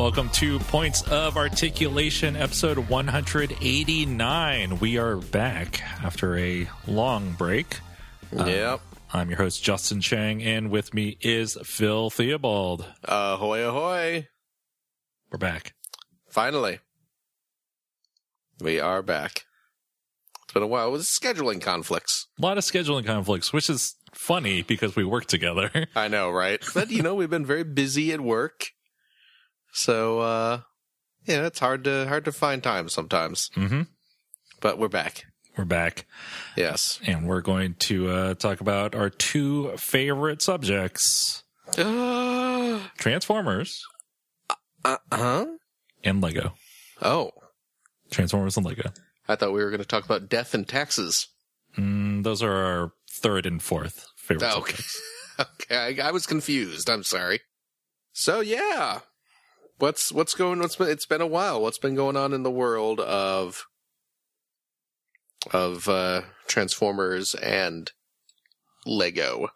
Welcome to Points of Articulation, episode 189. We are back after a long break. Uh, yep. I'm your host, Justin Chang, and with me is Phil Theobald. Ahoy, ahoy. We're back. Finally. We are back. It's been a while with scheduling conflicts. A lot of scheduling conflicts, which is funny because we work together. I know, right? But, you know, we've been very busy at work. So, uh, yeah, it's hard to, hard to find time sometimes. hmm But we're back. We're back, Yes. and we're going to uh, talk about our two favorite subjects Transformers. uh Transformers huh? and Lego. Oh. Transformers and Lego. I thought we were going to talk about death and taxes. Mm, those are our third and fourth favorite Oh, okay. subjects. okay. I, I was confused. I'm sorry. So, yeah. What's, what's going, what's been, it's been a while. What's been going on in the world of, of, uh, Transformers and Lego?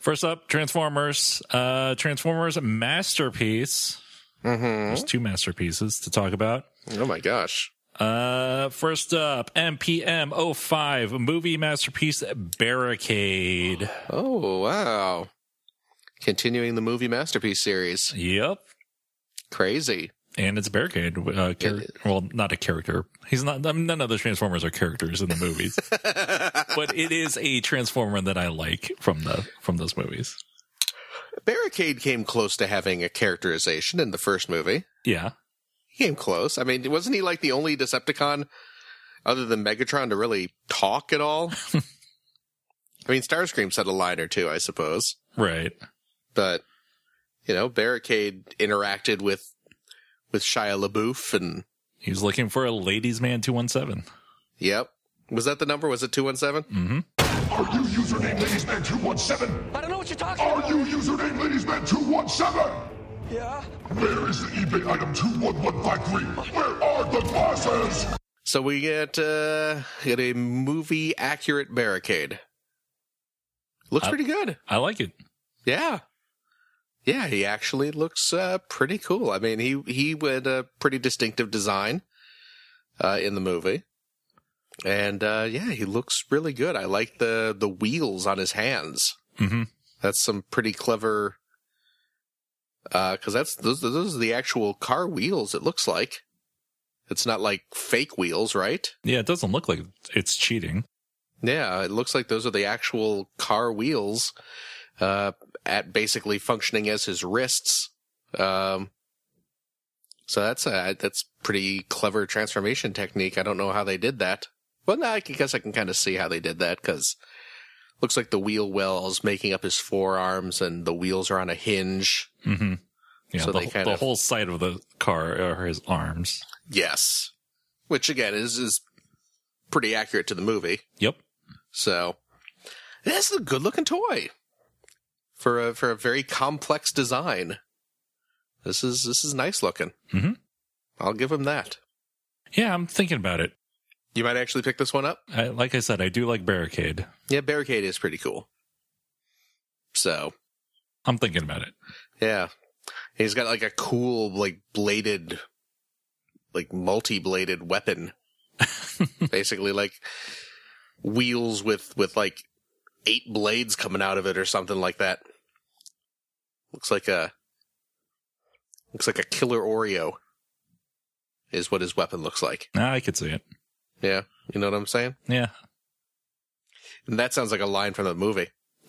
First up, Transformers. Uh, Transformers masterpiece. Mm-hmm. There's two masterpieces to talk about. Oh my gosh. Uh, first up, MPM 05, movie masterpiece Barricade. Oh, wow. Continuing the movie masterpiece series. Yep. Crazy. And it's Barricade. Uh, char- well, not a character. He's not, I mean, none of the Transformers are characters in the movies, but it is a Transformer that I like from the, from those movies. Barricade came close to having a characterization in the first movie. Yeah. He came close. I mean, wasn't he like the only Decepticon other than Megatron to really talk at all? I mean, Starscream said a line or two, I suppose, Right. but you know, Barricade interacted with with Shia LaBeouf, and He was looking for a ladies man 217. yep, was that the number? Was it two one seven? Mm-hmm. Are you username ladiesman217? I don't know what you're talking Are about. you username ladiesman217? Yeah? Where is the eBay item 21153? Where are the bosses? So we get uh get a movie accurate Barricade. Looks Uh, pretty good. I like it. Yeah. Yeah, he actually looks uh, pretty cool. I mean, he he had a pretty distinctive design uh, in the movie, and uh, yeah, he looks really good. I like the the wheels on his hands. hmm That's some pretty clever. Because that's those those are the actual car wheels. It looks like it's not like fake wheels, right? Yeah, it doesn't look like it's cheating. Yeah, it looks like those are the actual car wheels, uh, at basically functioning as his wrists. Um, so that's a that's pretty clever transformation technique. I don't know how they did that. Well, no, I guess I can kind of see how they did that because looks like the wheel wells making up his forearms, and the wheels are on a hinge. hmm Yeah, So the, they kind the of- whole side of the car are his arms. Yes, which again is is pretty accurate to the movie. Yep. So this is a good looking toy for a for a very complex design. This is this is nice looking. Mhm. I'll give him that. Yeah, I'm thinking about it. You might actually pick this one up. I, like I said, I do like Barricade. Yeah, Barricade is pretty cool. So I'm thinking about it. yeah, he's got like a cool like bladed, like multi bladed weapon. Basically, like wheels with with like eight blades coming out of it or something like that. Looks like a looks like a killer Oreo. Is what his weapon looks like. Ah, I could see it. Yeah, you know what I'm saying. Yeah. And that sounds like a line from the movie.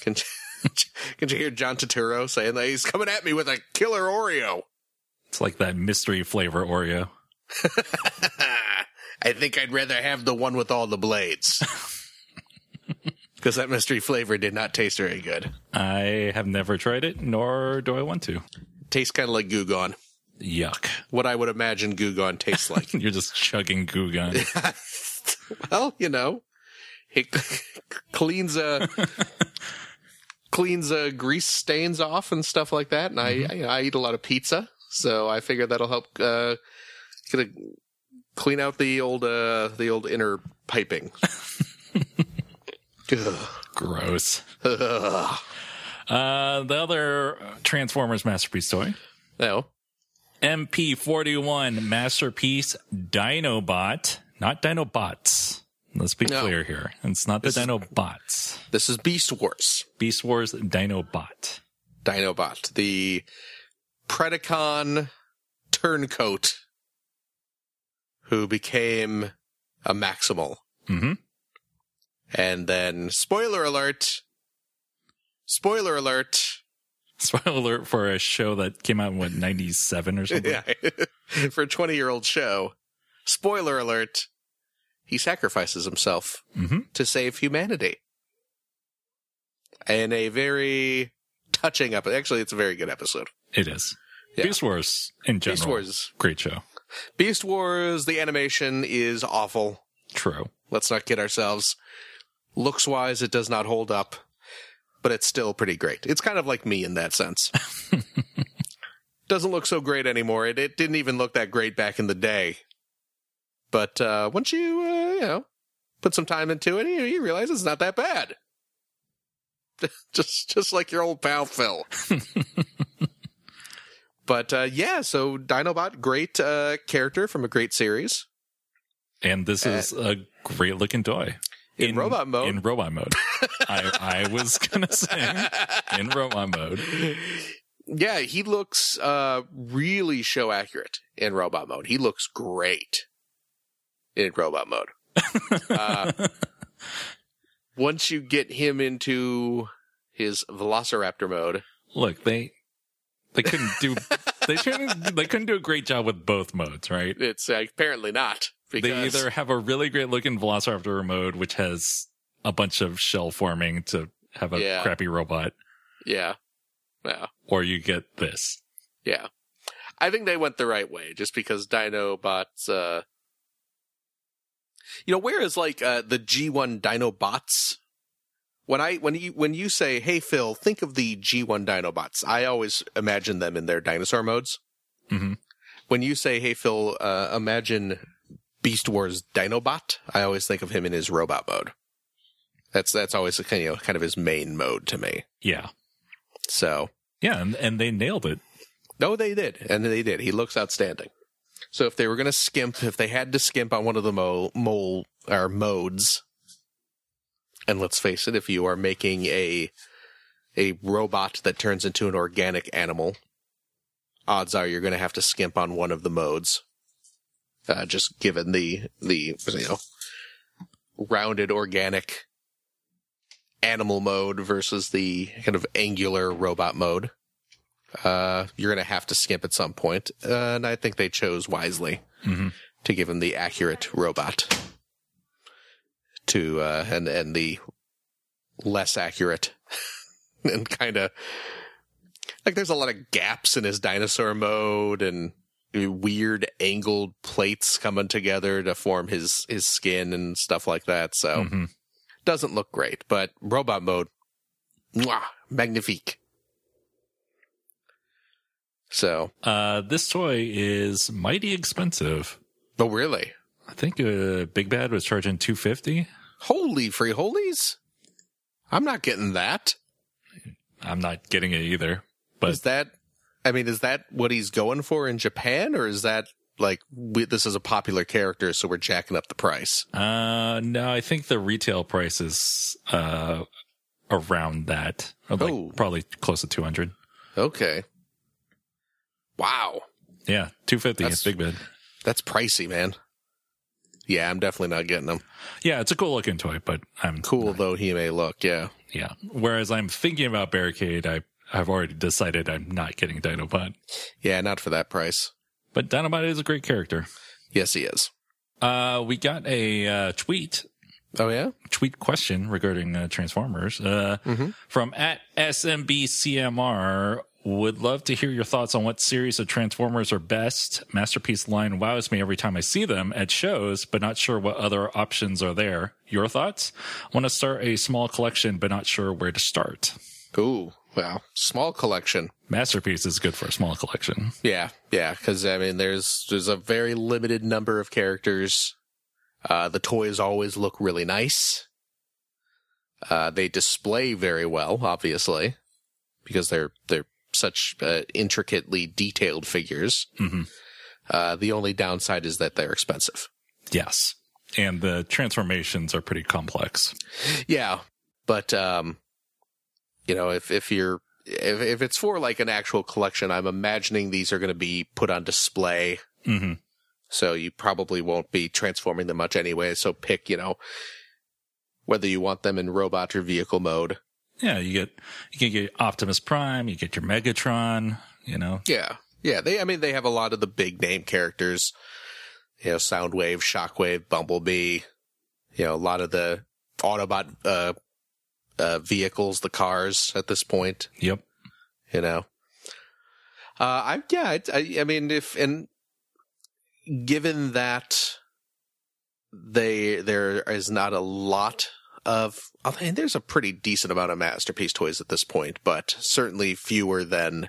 Can you, can you hear John Turturro saying that he's coming at me with a killer Oreo? It's like that mystery flavor Oreo. I think I'd rather have the one with all the blades. Because that mystery flavor did not taste very good. I have never tried it, nor do I want to. Tastes kind of like Goo Gone. Yuck. What I would imagine Goo Gone tastes like. You're just chugging Goo Gone. well, you know, it cleans a cleans uh grease stains off and stuff like that. And I, I I eat a lot of pizza, so I figure that'll help uh clean out the old uh the old inner piping. Ugh. Gross. Ugh. Uh, the other Transformers masterpiece toy, No. MP41 Masterpiece Dinobot, not Dinobots. Let's be No. clear here. It's not the This is- Dinobots. This is Beast Wars. Beast Wars Dinobot. Dinobot, the Predacon turncoat who became a Maximal. hmm And then, spoiler alert, spoiler alert, Spoiler alert for a show that came out in what, 97 or something? yeah, for a 20 year old show, spoiler alert, he sacrifices himself hmm to save humanity. And a very touching episode. Actually, it's a very good episode. It is. Yeah. Beast Wars in general. Beast Wars. Great show. Beast Wars, the animation is awful. True. Let's not kid ourselves. Looks wise, it does not hold up, but it's still pretty great. It's kind of like me in that sense. Doesn't look so great anymore. It, it didn't even look that great back in the day. But uh, once you, uh, you know, put some time into it, you, you realize it's not that bad. just, just like your old pal Phil. but uh, yeah, so Dinobot, great uh, character from a great series. And this is a great looking toy. In robot mode. In robot mode. I, I was going to say in robot mode. Yeah, he looks uh really show accurate in robot mode. He looks great in robot mode. uh, once you get him into his Velociraptor mode, Look, they they couldn't do they shouldn't they couldn't do a great job with both modes, right? it's uh, apparently not because They either have a really great looking Velociraptor mode, which has a bunch of shell forming to have a Yeah. crappy robot, yeah, yeah, or you get this. yeah. I think they went the right way just because Dinobots. Uh, you know, whereas like uh, the G1 Dinobots when I when you when you say, "Hey Phil, think of the G1 Dinobots," I always imagine them in their dinosaur modes. Mm-hmm. When you say, "Hey Phil, uh, imagine Beast Wars Dinobot," I always think of him in his robot mode. That's that's always kind of you know, kind of his main mode to me. Yeah. So Yeah, and, and they nailed it. no, they did, and they did. He looks outstanding. So if they were going to skimp, if they had to skimp on one of the mo- mole or modes, and let's face it, if you are making a a robot that turns into an organic animal, odds are you're going to have to skimp on one of the modes. Uh, just given the the you know rounded organic animal mode versus the kind of angular robot mode uh, you're going to have to skimp at some point. Uh, and I think they chose wisely Mhm. to give him the accurate robot to, uh, and, and the less accurate and kind of like there's a lot of gaps in his dinosaur mode and weird angled plates coming together to form his, his skin and stuff like that. So Mhm. doesn't look great, but robot mode, mwah, magnifique. So, Uh, this toy is mighty expensive. oh really? I think uh, Big Bad was charging two fifty. Holy free holies! I'm not getting that. I'm not getting it either. But Is that? I mean, is that what he's going for in Japan, or is that like we, this is a popular character, so we're jacking up the price? uh, no, I think the retail price is uh around that, Or, like Oh. probably close to two hundred. Okay. Wow, Yeah, two fifty. That's- Big Bad. that's pricey, man. Yeah, I'm definitely not getting them. Yeah, it's a cool looking toy, but I'm Cool though he may look. Yeah. Yeah. Whereas I'm thinking about Barricade, I I've already decided I'm not getting Dinobot. Yeah, not for that price. But Dinobot is a great character. Yes, he is. Uh, we got a uh, tweet Oh yeah. tweet question regarding uh, Transformers uh, Mm-hmm. from at SMBCMR. Would love to hear your thoughts on what series of Transformers are best. Masterpiece line wows me every time I see them at shows, but not sure what other options are there. Your thoughts? Want to start a small collection, but not sure where to start. Ooh, wow. Small collection. Masterpiece is good for a small collection. Yeah, yeah, because I mean, there's there's a very limited number of characters. Uh, the toys always look really nice. Uh, they display very well, obviously, because they're they're such uh, intricately detailed figures. hmm Uh, the only downside is that they're expensive. Yes. And the transformations are pretty complex. Yeah, but um, you know, if if you're if if it's for like an actual collection, I'm imagining these are going to be put on display, hmm so you probably won't be transforming them much anyway. So pick, you know, whether you want them in robot or vehicle mode. Yeah, you get you can get Optimus Prime, you get your Megatron, you know. Yeah, yeah. They, I mean, they have a lot of the big name characters. You know, Soundwave, Shockwave, Bumblebee. You know, a lot of the Autobot uh, uh, vehicles, the cars at this point. Yep. you know uh i yeah I, I mean if and given that they there is not a lot of I mean, there's a pretty decent amount of masterpiece toys at this point but certainly fewer than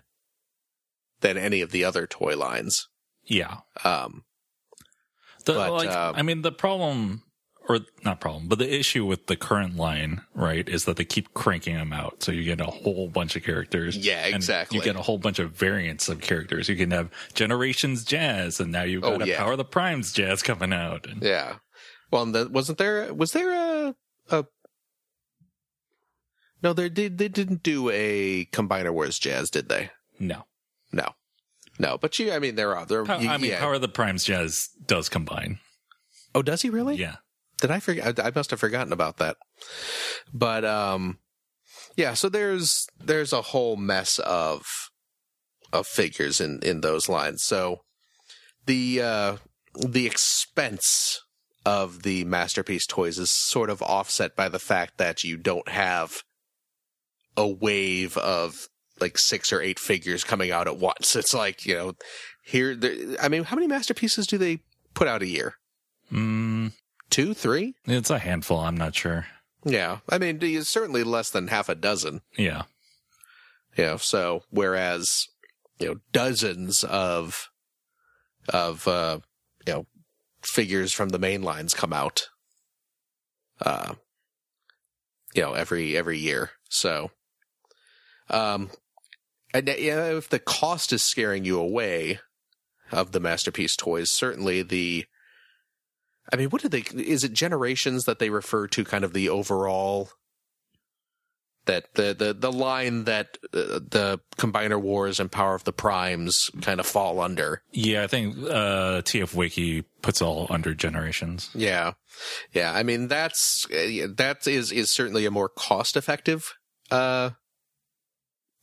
than any of the other toy lines Yeah. um The, But, like, uh, I mean, the problem, or not problem, but the issue with the current line, right, is that they keep cranking them out. So you get a whole bunch of characters. Yeah, exactly. You get a whole bunch of variants of characters. You can have Generations Jazz, and now you've Oh, got a yeah. Power of the Primes Jazz coming out. And, yeah well and the, wasn't there was there a a no they did they didn't do a combiner wars jazz did they No. No, no. But you, I mean, there are there. I mean, yeah. Power of the Primes Jazz does combine. oh, does he really? Yeah. Did I forget? I, must have forgotten about that. But um, yeah. So there's there's a whole mess of of figures in in those lines. So the uh the expense of the masterpiece toys is sort of offset by the fact that you don't have a wave of like six or eight figures coming out at once. It's like, you know, here, I mean, how many masterpieces do they put out a year? Mm, Two, three? it's a handful. I'm not sure. Yeah. I mean, it's certainly less than half a dozen. Yeah. Yeah. so whereas, you know, dozens of, of, uh, you know, figures from the main lines come out, uh, you know, every, every year. So, um, and uh, yeah, if the cost is scaring you away of the masterpiece toys, certainly the, I mean, what did they, is it generations that they refer to kind of the overall? That the the the line that uh, the combiner wars and power of the primes kind of fall under? Yeah, I think uh, TF Wiki puts all under generations. yeah. Yeah i mean that's uh, that is is certainly a more cost effective uh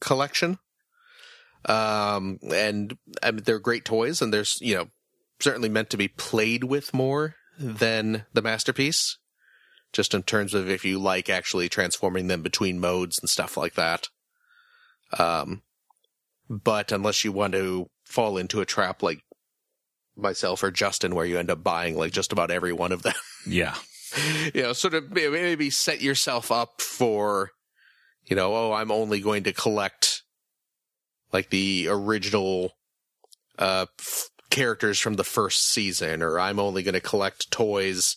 collection. Um and I mean, they're great toys and there's you know certainly meant to be played with more than the masterpiece just in terms of if you like actually transforming them between modes and stuff like that um but unless you want to fall into a trap like myself or Justin where you end up buying like just about every one of them Yeah. you know, sort of maybe set yourself up for, you know, oh, I'm only going to collect like the original uh f- characters from the first season, or I'm only going to collect toys,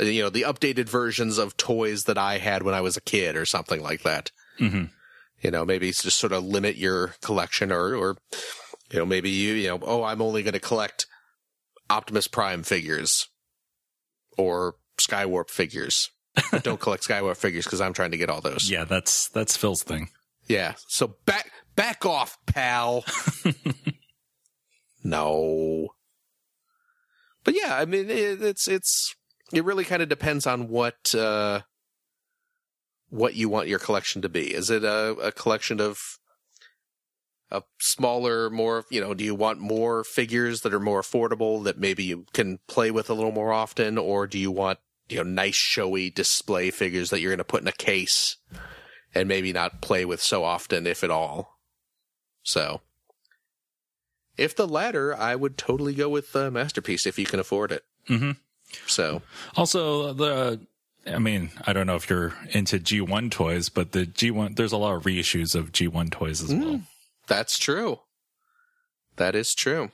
you know, the updated versions of toys that I had when I was a kid, or something like that. hmm You know, maybe it's just sort of limit your collection, or or you know, maybe you you know, oh, I'm only going to collect Optimus Prime figures or Skywarp figures. Don't collect Skywarp figures because I'm trying to get all those. Yeah, that's that's Phil's thing. Yeah. So back back off, pal. no. But yeah, I mean, it, it's it's it really kind of depends on what uh what you want your collection to be. Is it a, a collection of a smaller, more you know? Do you want more figures that are more affordable that maybe you can play with a little more often, or do you want you know nice, showy display figures that you're going to put in a case and maybe not play with so often, if at all? So, if the latter, I would totally go with uh, Masterpiece if you can afford it. hmm So, Also, the I mean, I don't know if you're into G1 toys, but the G1 there's a lot of reissues of G1 toys as well. That's true. That is true.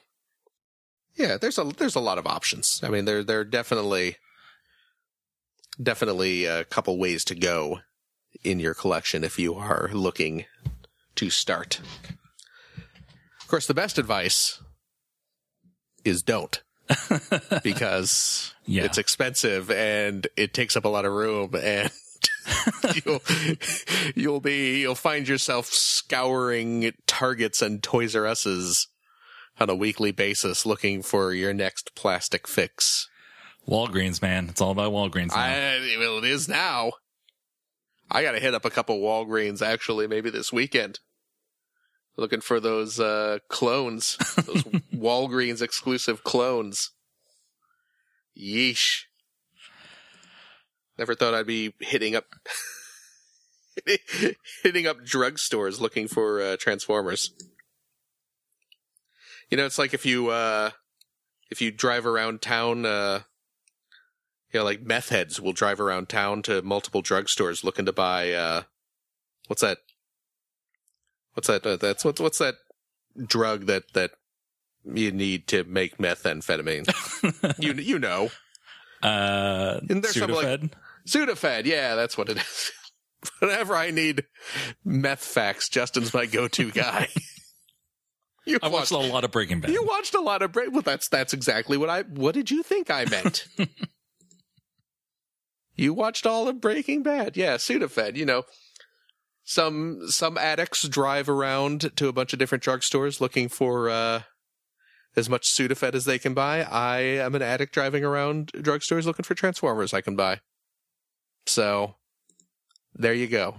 Yeah, there's a there's a lot of options. I mean, there there are definitely definitely a couple ways to go in your collection if you are looking to start. Course, the best advice is don't. because Yeah. it's expensive and it takes up a lot of room and you'll you'll be you'll find yourself scouring Targets and Toys R Us's on a weekly basis looking for your next plastic fix. Walgreens, man. It's all about Walgreens. Now. I well, it is now. I got to hit up a couple Walgreens actually, maybe this weekend. Looking for those uh, clones, those Walgreens exclusive clones. Yeesh. Never thought I'd be hitting up hitting up drugstores looking for uh, Transformers. You know, it's like if you uh, if you drive around town. Uh, you know, like meth heads will drive around town to multiple drugstores looking to buy uh what's that? What's that? Uh, that's what's what's that drug that that you need to make methamphetamine? you you know, uh, Isn't there some, like- Sudafed? Sudafed. Yeah, that's what it is. Whenever I need meth facts, Justin's my go-to guy. you I watched a lot of Breaking Bad. You watched a lot of Break. Well, that's that's exactly what I. What did you think I meant? you watched all of Breaking Bad, yeah. Sudafed, you know. Some some addicts drive around to a bunch of different drugstores looking for uh, as much Sudafed as they can buy. I am an addict driving around drugstores looking for Transformers I can buy. So, there you go.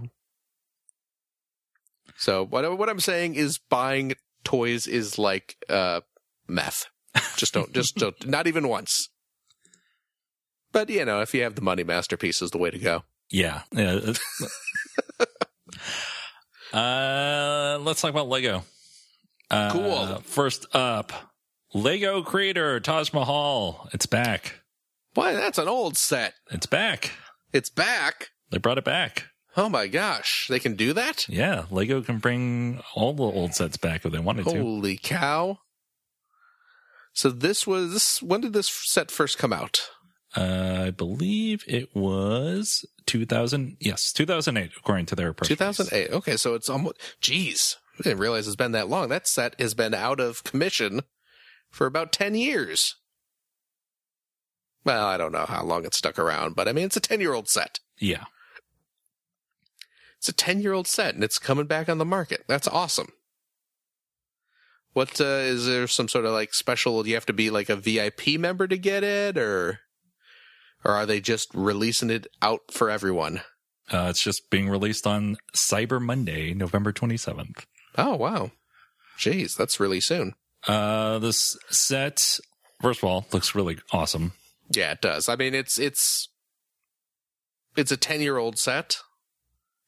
So what what I'm saying is buying toys is like uh meth. Just don't just don't not even once. But you know, if you have the money, masterpiece is the way to go. Yeah. yeah. uh, let's talk about Lego. Uh, Cool. First up, Lego creator Taj Mahal. It's back. Why that's an old set. It's back. It's back. They brought it back. Oh my gosh, they can do that? Yeah, Lego can bring all the old sets back if they wanted to. Holy cow. So this was when did this set first come out? Uh, I believe it was 2000. Yes, 2008, according to their press release. 2008. Okay, so it's almost geez. I didn't realize it's been that long. That set has been out of commission for about 10 years. Well, I don't know how long it's stuck around, but I mean, it's a 10 year old set. Yeah. It's a 10 year old set and it's coming back on the market. That's awesome. What, uh, is there some sort of like special, do you have to be like a VIP member to get it or, or are they just releasing it out for everyone? Uh, it's just being released on Cyber Monday, November 27th. Oh, wow. Jeez, that's really soon. Uh, this set, first of all, looks really awesome. Yeah, it does. I mean, it's, it's, it's a 10 year old set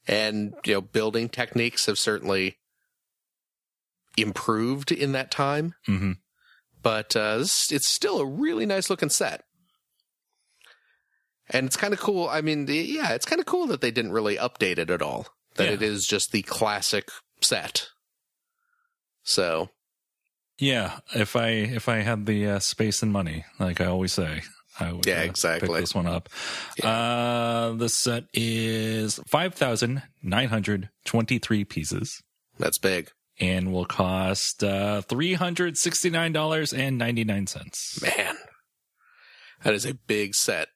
and, you know, building techniques have certainly improved in that time. hmm but uh, this, it's still a really nice looking set. And it's kind of cool. I mean, the, yeah, it's kind of cool that they didn't really update it at all. That Yeah. it is just the classic set. So, Yeah, if I if I had the uh, space and money, like I always say, I would Yeah, uh, exactly. pick this one up. Uh, the set is five thousand nine hundred twenty three pieces that's big. and will cost uh, three hundred sixty nine dollars and ninety nine cents. Man, that is a big set.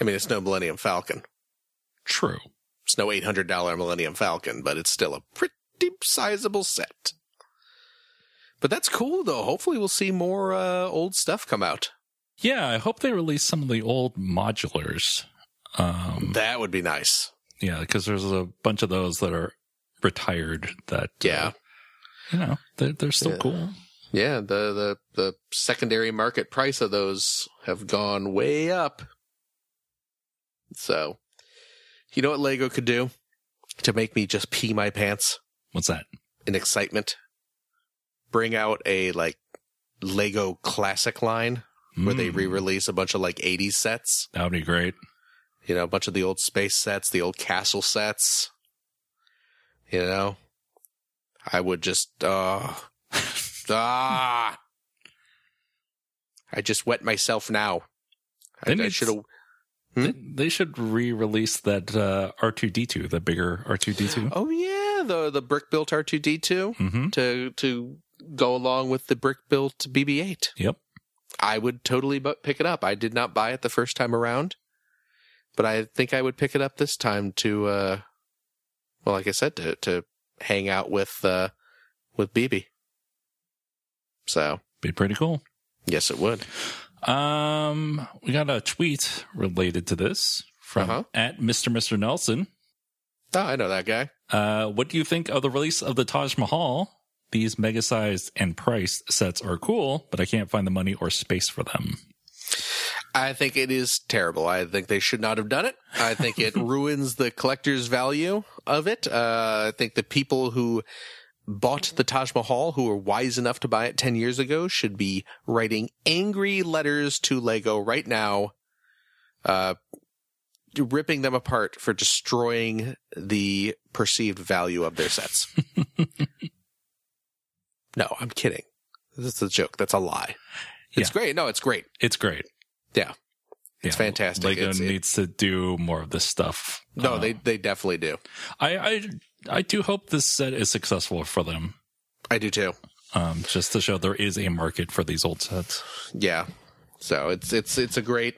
I mean, it's no Millennium Falcon. True. It's no $800 Millennium Falcon, but it's still a pretty sizable set. But that's cool, though. Hopefully, we'll see more uh, old stuff come out. Yeah, I hope they release some of the old modulars. Um, That would be nice. yeah, because there's a bunch of those that are retired. That uh, Yeah. you know they're they're still Yeah. cool. Yeah, the, the the secondary market price of those have gone way up. So, you know what Lego could do to make me just pee my pants What's that? in excitement? Bring out a like Lego classic line where they Mm, re-release a bunch of like 80s sets. That would be great. You know, a bunch of the old space sets, the old castle sets. You know, I would just, uh, ah, I just wet myself now. I, I should have. They, they should re-release that uh, R2D2, the bigger R2D2. Oh yeah, the the brick built R two D two hmm to to go along with the brick built BB eight. Yep. I would totally pick it up. I did not buy it the first time around, but I think I would pick it up this time to, uh, well, like I said, to to hang out with uh, with BB. So Be pretty cool. yes, it would. Um, we got a tweet related to this from Uh-huh. at Mr. Mr. Nelson. Oh, I know that guy. Uh, what do you think of the release of the Taj Mahal? These mega sized and priced sets are cool, but I can't find the money or space for them. I think it is terrible. I think they should not have done it. I think it ruins the collector's value of it. Uh, I think the people who bought the Taj Mahal, who were wise enough to buy it 10 years ago, should be writing angry letters to Lego right now, uh, ripping them apart for destroying the perceived value of their sets. no, I'm kidding. This is a joke. That's a lie. It's Yeah. great. No, it's great. It's great. Yeah. It's Yeah, fantastic. Lego It's- it- needs to do more of this stuff. No, Uh, they they definitely do. I, I I do hope this set is successful for them. I do too. Um, just to show there is a market for these old sets. Yeah. So it's it's it's a great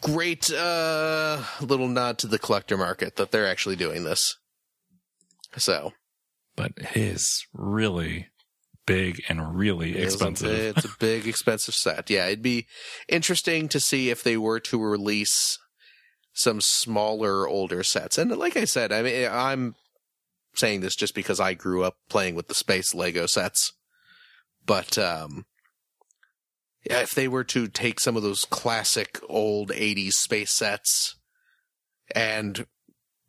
great uh little nod to the collector market that they're actually doing this. So But it is really big and really it's a- expensive. It's a big expensive set. Yeah, it'd be interesting to see if they were to release some smaller older sets. And like I said, I mean I'm saying this just because I grew up playing with the space Lego sets. But um yeah, if they were to take some of those classic old 80s space sets and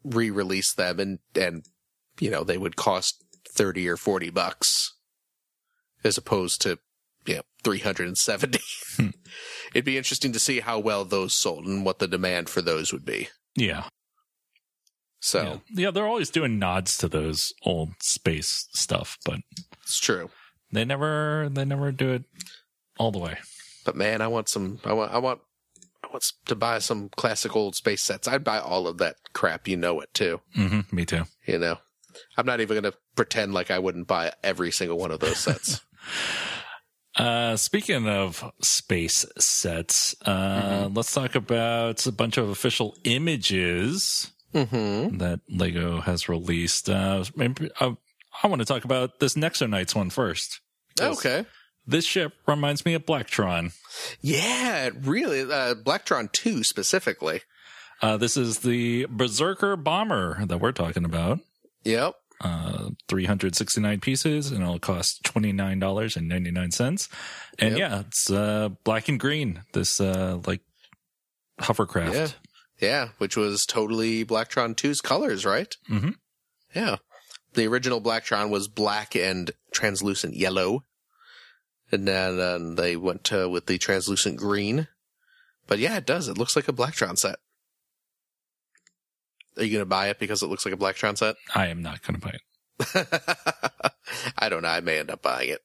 re-release them and and you know, they would cost 30 or 40 bucks as opposed to you know 370. Hmm. It'd be interesting to see how well those sold and what the demand for those would be. yeah. So, yeah. Yeah, they're always doing nods to those old space stuff, but it's true. they never they never do it all the way. But man, I want some I want I want I want to buy some classic old space sets. I'd buy all of that crap, you know it too. hmm me too. You know. I'm not even going to pretend like I wouldn't buy every single one of those sets. Uh, speaking of space sets, uh, let's talk about a bunch of official images mhm. that Lego has released. Uh, maybe, uh, I want to talk about this Nexo Knights one first. Okay. This ship reminds me of Blacktron. Yeah, really uh Blacktron 2 specifically. Uh, this is the Berserker bomber that we're talking about. Yep. Uh, 369 pieces and it'll cost $29.99. And Yep. yeah, it's, uh, black and green. This, uh, like hovercraft. Yeah. Yeah, which was totally Blacktron 2's colors, right? Mhm. Yeah. The original Blacktron was black and translucent yellow. And then uh, they went uh, with the translucent green. But yeah, it does. It looks like a Blacktron set. Are you going to buy it because it looks like a Blacktron set? I am not going to buy it. I don't know. I may end up buying it.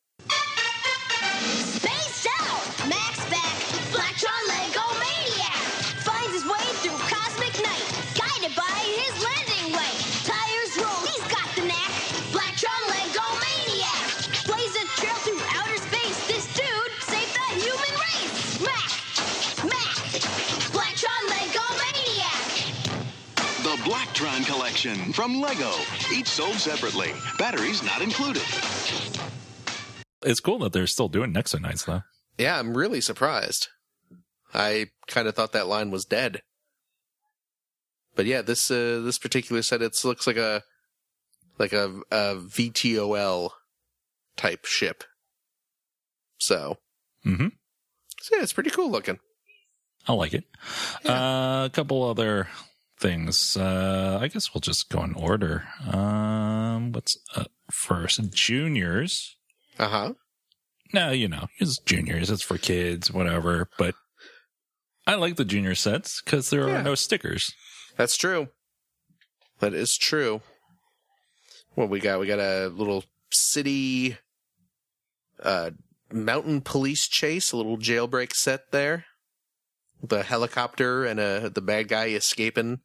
Collection from Lego. Each sold separately. Batteries not included. It's cool that they're still doing Nexo Knights though. Yeah, I'm really surprised. I kind of thought that line was dead. But yeah, this uh, this particular set it looks like a like a, a VTOL type ship. So, mm-hmm. so yeah, it's pretty cool looking. I like it. Uh, a couple other things. Uh, I guess we'll just go in order. Um, what's up first? Juniors. Uh huh. No, you know, it's juniors. It's for kids, whatever. But I like the junior sets because there Yeah. are no stickers. That's true. That is true. What we got? We got a little city, uh, mountain police chase, a little jailbreak set there. The helicopter and uh the bad guy escaping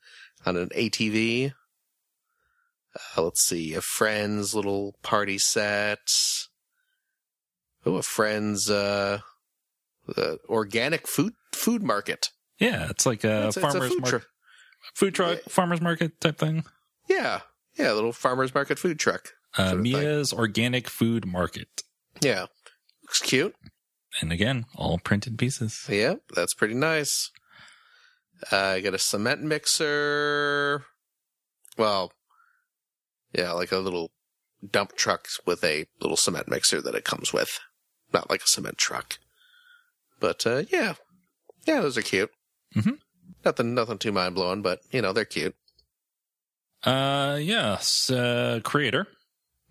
on an ATV. Uh, let's see, a friend's little party set. Oh, a friend's uh, uh, organic food food market. Yeah, it's like a It's- it's a farmer's food market, food truck, farmer's market type thing. Yeah, yeah, a little farmer's market food truck. Uh, of thing. Mia's Organic Food Market. Yeah, looks cute. And again, all printed pieces. Yep, that's pretty nice. Uh, I got a cement mixer. Well, yeah, like a little dump truck with a little cement mixer that it comes with. Not like a cement truck. But, uh, yeah. Yeah, those are cute. Mm-hmm. Nothing, nothing too mind blowing, but, you know, they're cute. Uh, yes, uh, creator.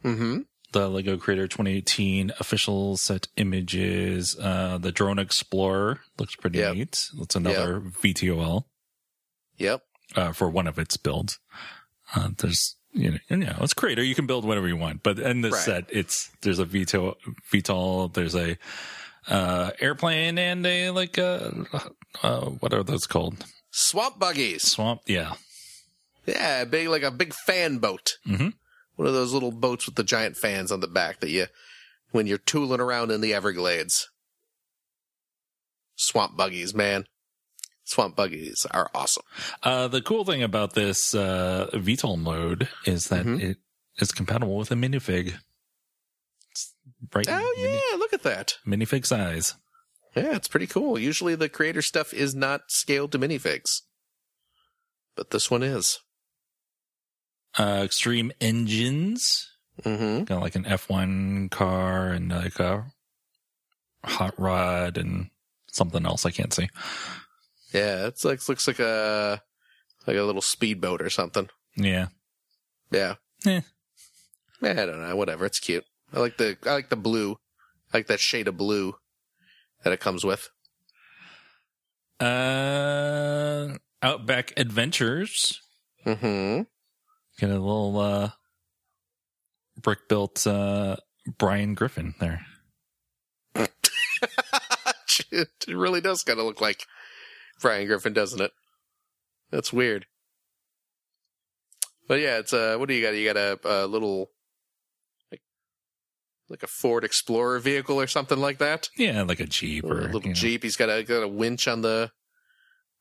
Mm-hmm. The Lego Creator 2018 official set images. Uh, the Drone Explorer looks pretty Yep. neat. That's another VTOL. Yep. uh, for one of its builds. Uh, there's you know, you know, it's creator. You can build whatever you want, but in this Right. set, it's there's a VTOL, VTOL there's a uh, airplane, and a like a uh, what are those called? Swamp buggies. Swamp. Yeah, Yeah, big, like a big fan boat. Mhm. One of those little boats with the giant fans on the back that you, when you're tooling around in the Everglades. Swamp buggies, man. Swamp buggies are awesome. Uh, the cool thing about this uh, VTOL mode is that Mhm. it is compatible with a minifig. Right, Oh mini- yeah, look at that. minifig size. Yeah, it's pretty cool. Usually the creator stuff is not scaled to minifigs. But this one is. Uh, extreme engines. Mm-hmm. Got like an F1 car and like a hot rod and something else I can't see. Yeah, it's like looks like a like a little speedboat or something. Yeah. Yeah. Yeah, I don't know. Whatever. It's cute. I like the I like the blue. I like that shade of blue that it comes with. Uh, Outback Adventures. Mm-hmm. Get a little, uh, brick built, uh, Brian Griffin there. it really does kind of look like Brian Griffin, doesn't it? That's weird. But yeah, it's uh, what do you got? You got a, a little like like a Ford Explorer vehicle or something like that. Yeah, like a Jeep or A little you know. Jeep. He's got a got a winch on the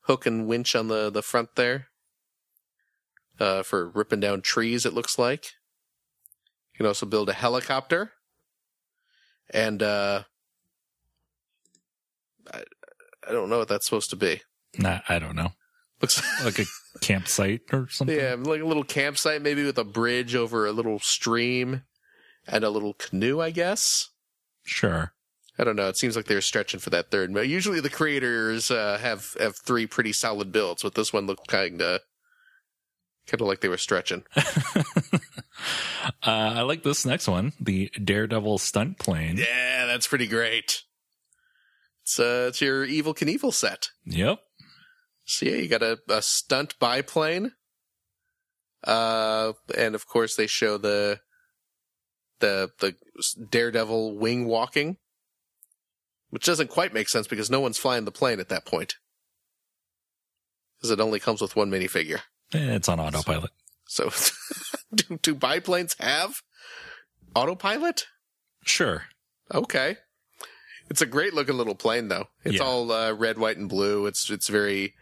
hook and winch on the the front there. Uh, for ripping down trees, it looks like. You can also build a helicopter, and uh, I I don't know what that's supposed to be. Nah, I don't know. Looks Like a campsite or something. yeah, like a little campsite, maybe with a bridge over a little stream and a little canoe, I guess. Sure. I don't know. It seems like they're stretching for that third. Usually the creators uh, have have three pretty solid builds, but this one looked kind of kind of like they were stretching. uh, I like this next one, the Daredevil stunt plane. Yeah, that's pretty great. It's uh, it's your Evel Knievel set. Yep. So yeah, you got a, a stunt biplane. Uh, and of course they show the the the Daredevil wing walking, which doesn't quite make sense because no one's flying the plane at that point, because it only comes with one minifigure. Eh, It's on autopilot. So, do, do biplanes have autopilot? Sure. Okay. It's a great looking little plane though. It's Yeah. all uh, red, white, and blue. It's it's very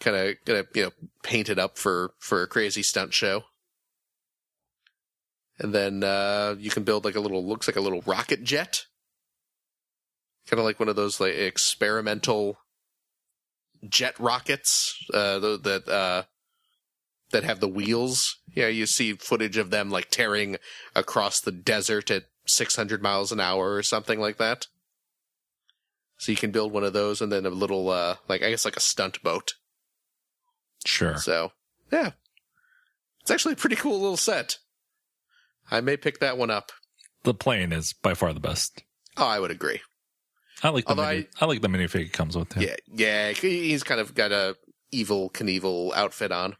kind of kind of you know painted up for for a crazy stunt show. And then uh, you can build like a little looks like a little rocket jet, kind of like one of those like experimental jet rockets uh, that uh, that have the wheels. Yeah, you see footage of them like tearing across the desert at 600 miles an hour or something like that. So you can build one of those and then a little, uh, like, I guess like a stunt boat. Sure. So, yeah. It's actually a pretty cool little set. I may pick that one up. The plane is by far the best. Oh, I would agree. I like the Although mini, I, like the minifig it comes with. Yeah, yeah. he- He's kind of got a Evel Knievel outfit on.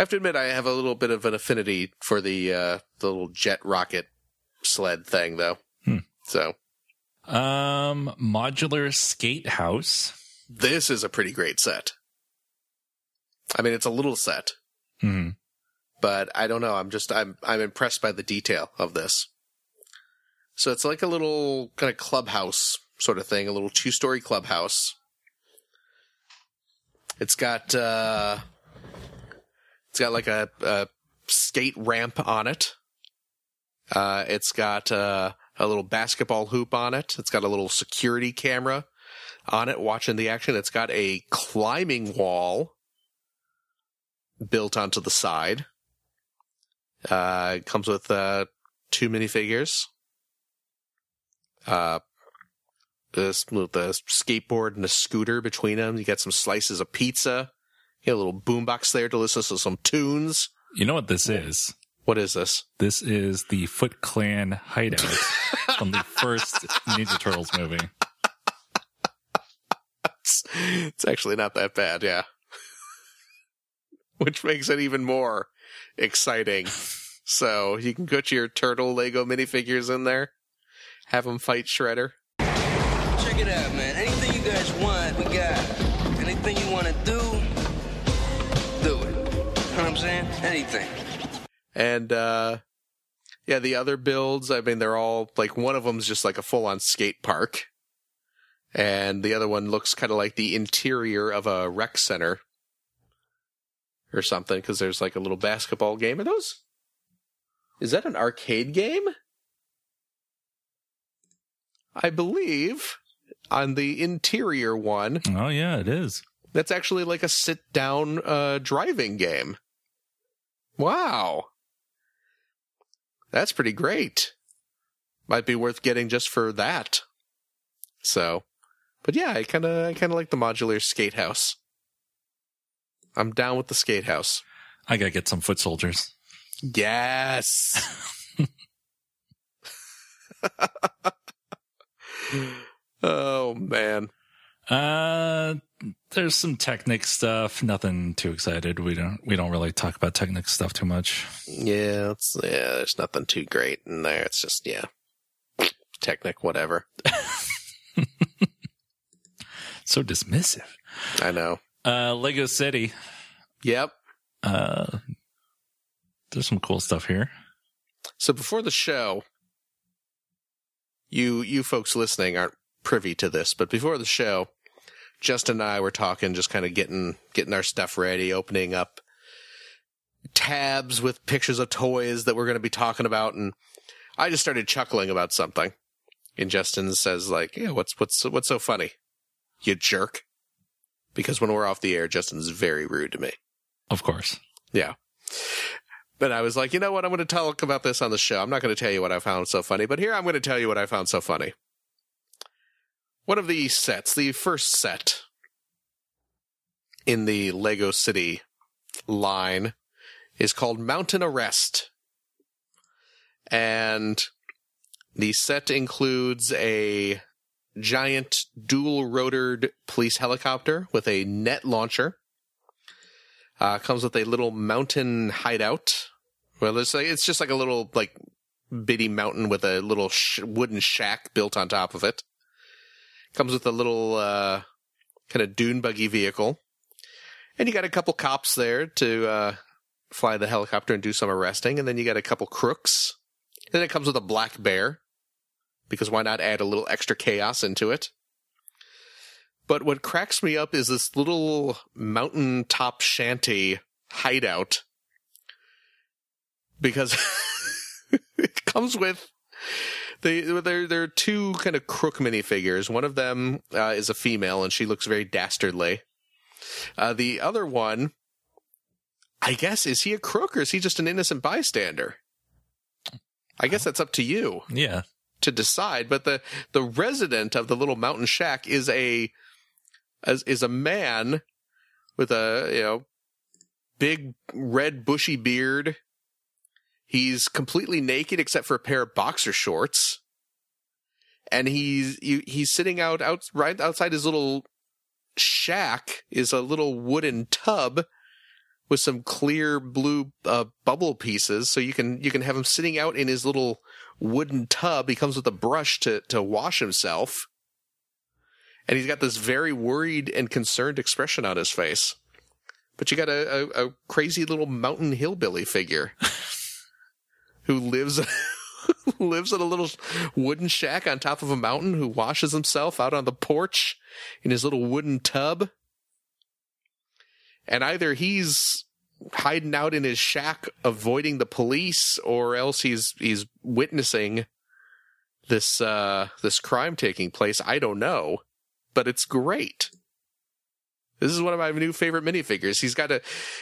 I have to admit, I have a little bit of an affinity for the uh, the little jet rocket sled thing, though. Hmm. So Um, modular skate house. this is a pretty great set. I mean, it's a little set, Hmm. but I don't know. I'm just I'm I'm impressed by the detail of this. So it's like a little kind of clubhouse sort of thing, a little two story clubhouse. It's got uh it's got like a, a skate ramp on it. Uh it's got uh, a little basketball hoop on it. It's got a little security camera on it watching the action. It's got a climbing wall built onto the side. Uh, it comes with uh, two minifigures. Uh, this with a skateboard and a scooter between them. You got some slices of pizza. You got a little boombox there to listen to some tunes. You know what this is? What is this? This is the Foot Clan hideout from the first Ninja Turtles movie. It's, it's actually not that bad, yeah. Which makes it even more exciting. So you can put your turtle Lego minifigures in there, have them fight Shredder. Check it out, man. Anything you guys want, we got. Anything you want to do, do I'm saying? Anything. And uh yeah, the other builds, I mean they're all like one of them's just like a full-on skate park. And the other one looks kind of like the interior of a rec center or something because there's like a little basketball game. Are those Is that an arcade game? I believe on the interior one, Oh yeah, it is. that's actually like a sit down uh, driving game. Wow. That's pretty great. Might be worth getting just for that. So, but yeah, I kind of I kind of like the modular skate house. I'm down with the skate house. I gotta get some foot soldiers. Yes. oh man. Uh, there's some Technic stuff. Nothing too excited. We don't we don't really talk about Technic stuff too much. Yeah, it's yeah, there's nothing too great in there. It's just yeah. Technic, whatever. So dismissive. I know. Uh, Lego City. Yep. Uh, there's some cool stuff here. So before the show, you you folks listening aren't privy to this, but before the show, Justin and I were talking, just kind of getting getting our stuff ready, opening up tabs with pictures of toys that we're going to be talking about, and I just started chuckling about something. And Justin says, like, "Yeah, what's what's what's so funny, you jerk?" Because when we're off the air, Justin's very rude to me. Of course. Yeah. But I was like, you know what? I'm going to talk about this on the show. I'm not going to tell you what I found so funny, but here I'm going to tell you what I found so funny. One of the sets, the first set in the Lego City line, is called Mountain Arrest. And the set includes a giant dual rotored police helicopter with a net launcher. Uh, comes with a little mountain hideout. Well, it's like, it's just like a little like bitty mountain with a little sh- wooden shack built on top of it. Comes with a little uh, kind of dune buggy vehicle, and you got a couple cops there to uh, fly the helicopter and do some arresting, and then you got a couple crooks. Then it comes with a black bear, because why not add a little extra chaos into it? But what cracks me up is this little mountaintop shanty hideout because it comes with they there there are two kind of crook minifigures. One of them uh, is a female and she looks very dastardly. Uh, the other one, I guess, is he a crook or is he just an innocent bystander? I guess that's up to you Yeah. to decide. But the the resident of the little mountain shack is a is, is a man with a you know big red bushy beard. He's completely naked except for a pair of boxer shorts, and he's he's sitting out out right outside his little shack is a little wooden tub with some clear blue uh, bubble pieces, so you can you can have him sitting out in his little wooden tub. He comes with a brush to to wash himself, and he's got this very worried and concerned expression on his face. but you got a, a, a crazy little mountain hillbilly figure who lives lives in a little wooden shack on top of a mountain who washes himself out on the porch in his little wooden tub. And either he's hiding out in his shack avoiding the police or else he's he's witnessing this uh this crime taking place. I don't know, but it's great. This is one of my new favorite minifigures. He's got a,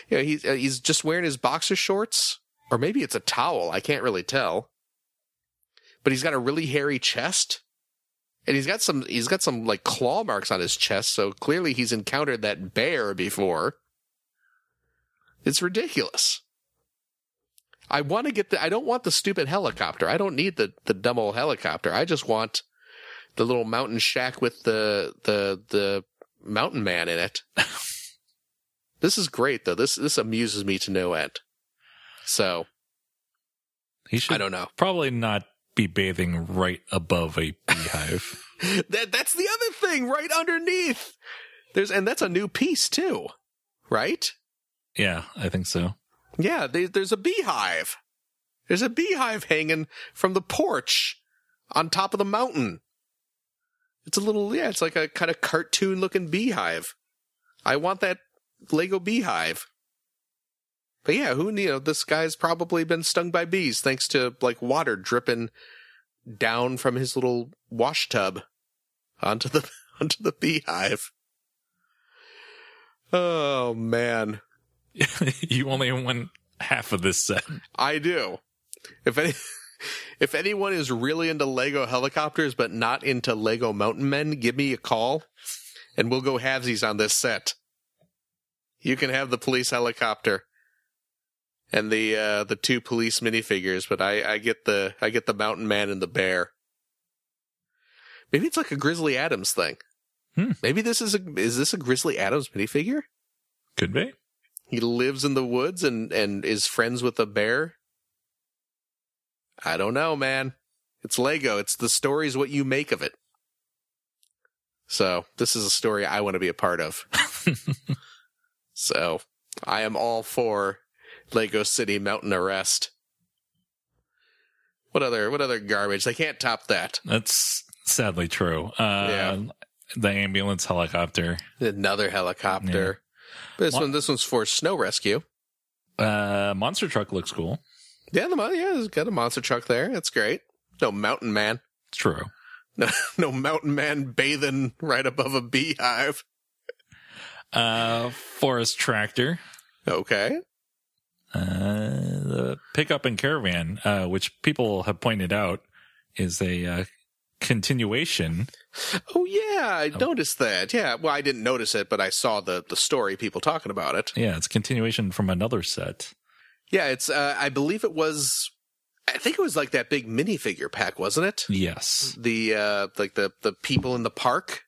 you know, he's uh, he's just wearing his boxer shorts, or maybe it's a towel. I can't really tell. But he's got a really hairy chest, and he's got some he's got some like claw marks on his chest. So clearly he's encountered that bear before. It's ridiculous. I want to get the. I don't want the stupid helicopter. I don't need the the dumb old helicopter. I just want the little mountain shack with the the the mountain man in it. this is great though. This this amuses me to no end. So He should I don't know. probably not be bathing right above a beehive. That that's the other thing right underneath. There's and that's a new piece too, right? yeah, I think so. Yeah, they, there's a beehive. There's a beehive hanging from the porch on top of the mountain. It's a little yeah, it's like a kind of cartoon looking beehive. I want that Lego beehive. But yeah, who you know, this guy's probably been stung by bees thanks to like water dripping down from his little wash tub onto the onto the beehive. Oh man. you only won half of this set. I do. If any, if anyone is really into Lego helicopters but not into Lego Mountain Men, give me a call, and we'll go halvesies on this set. You can have the police helicopter and the uh, the two police minifigures, but I, I get the I get the Mountain Man and the bear. Maybe it's like a Grizzly Adams thing. Hmm. Maybe this is a is this a Grizzly Adams minifigure? Could be. He lives in the woods and and is friends with a bear. I don't know, man. It's Lego. It's the story's what you make of it. So this is a story I want to be a part of. so I am all for Lego City Mountain Arrest. What other what other garbage? They can't top that. That's sadly true. Uh, Yeah. The ambulance helicopter. Another helicopter. But this What- one this one's for snow rescue. Uh, monster truck looks cool. Yeah, the yeah, it's got a monster truck there. That's great. No mountain man. It's true. No, no mountain man bathing right above a beehive. Uh, forest tractor. Okay. Uh, the pickup and caravan, uh, which people have pointed out is a uh, continuation. Oh yeah, I noticed that. Yeah. Well, I didn't notice it, but I saw the the story. People talking about it. Yeah, it's a continuation from another set. Yeah, it's. Uh, I believe it was. I think it was like that big minifigure pack, wasn't it? Yes. The uh, like the the people in the park.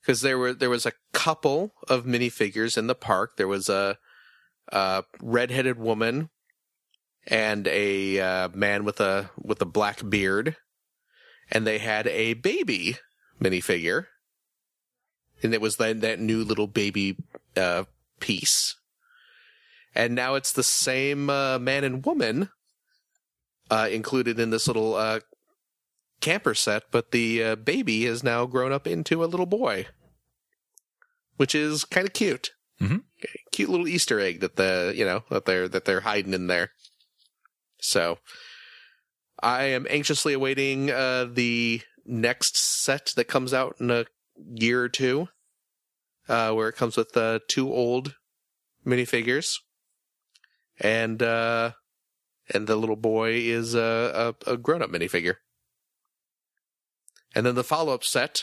Because there were there was a couple of minifigures in the park. There was a, a redheaded woman and a uh, man with a with a black beard, and they had a baby minifigure, and it was that that new little baby uh, piece. And now it's the same uh, man and woman uh, included in this little uh, camper set, but the uh, baby has now grown up into a little boy, which is kind of cute. Mhm. Cute little Easter egg that the you know that they're that they're hiding in there. So, I am anxiously awaiting uh, the next set that comes out in a year or two, uh, where it comes with uh, two old minifigures, and uh, and the little boy is a, a, a grown up minifigure. And then the follow up set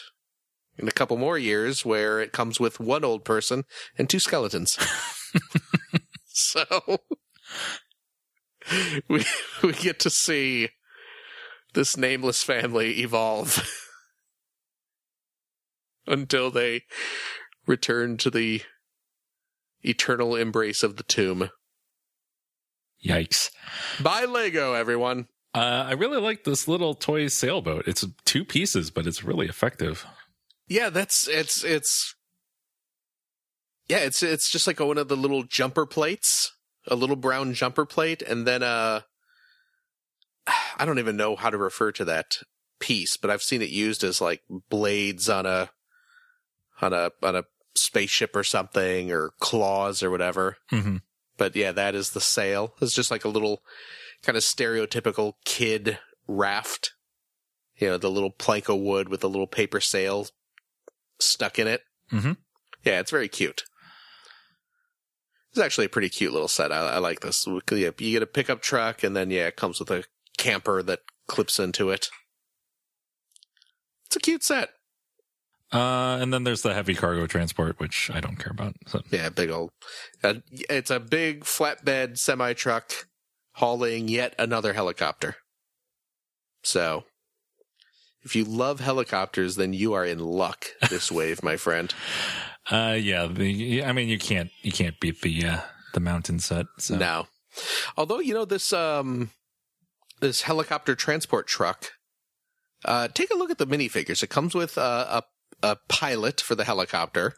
in a couple more years where it comes with one old person and two skeletons. so we we get to see this nameless family evolve until they return to the eternal embrace of the tomb. Yikes. Buy Lego, everyone. Uh, I really like this little toy sailboat. It's two pieces, but it's really effective. Yeah, that's it's it's Yeah, it's it's just like one of the little jumper plates, a little brown jumper plate, and then uh I don't even know how to refer to that piece, but I've seen it used as like blades on a on a on a spaceship or something or claws or whatever. hmm But yeah, that is the sail. It's just like a little kind of stereotypical kid raft. You know, the little plank of wood with a little paper sail stuck in it. Mhm. Yeah, it's very cute. It's actually a pretty cute little set. I, I like this. You get a pickup truck, and then yeah, it comes with a camper that clips into it. It's a cute set. Uh, and then there's the heavy cargo transport, which I don't care about. So. Yeah, big old. Uh, it's a big flatbed semi truck hauling yet another helicopter. So, if you love helicopters, then you are in luck this wave, my friend. Uh, yeah, the, I mean, you can't you can't beat the uh, the mountain set. So. No, although you know this um this helicopter transport truck. Uh, take a look at the minifigures. It comes with uh, a a pilot for the helicopter,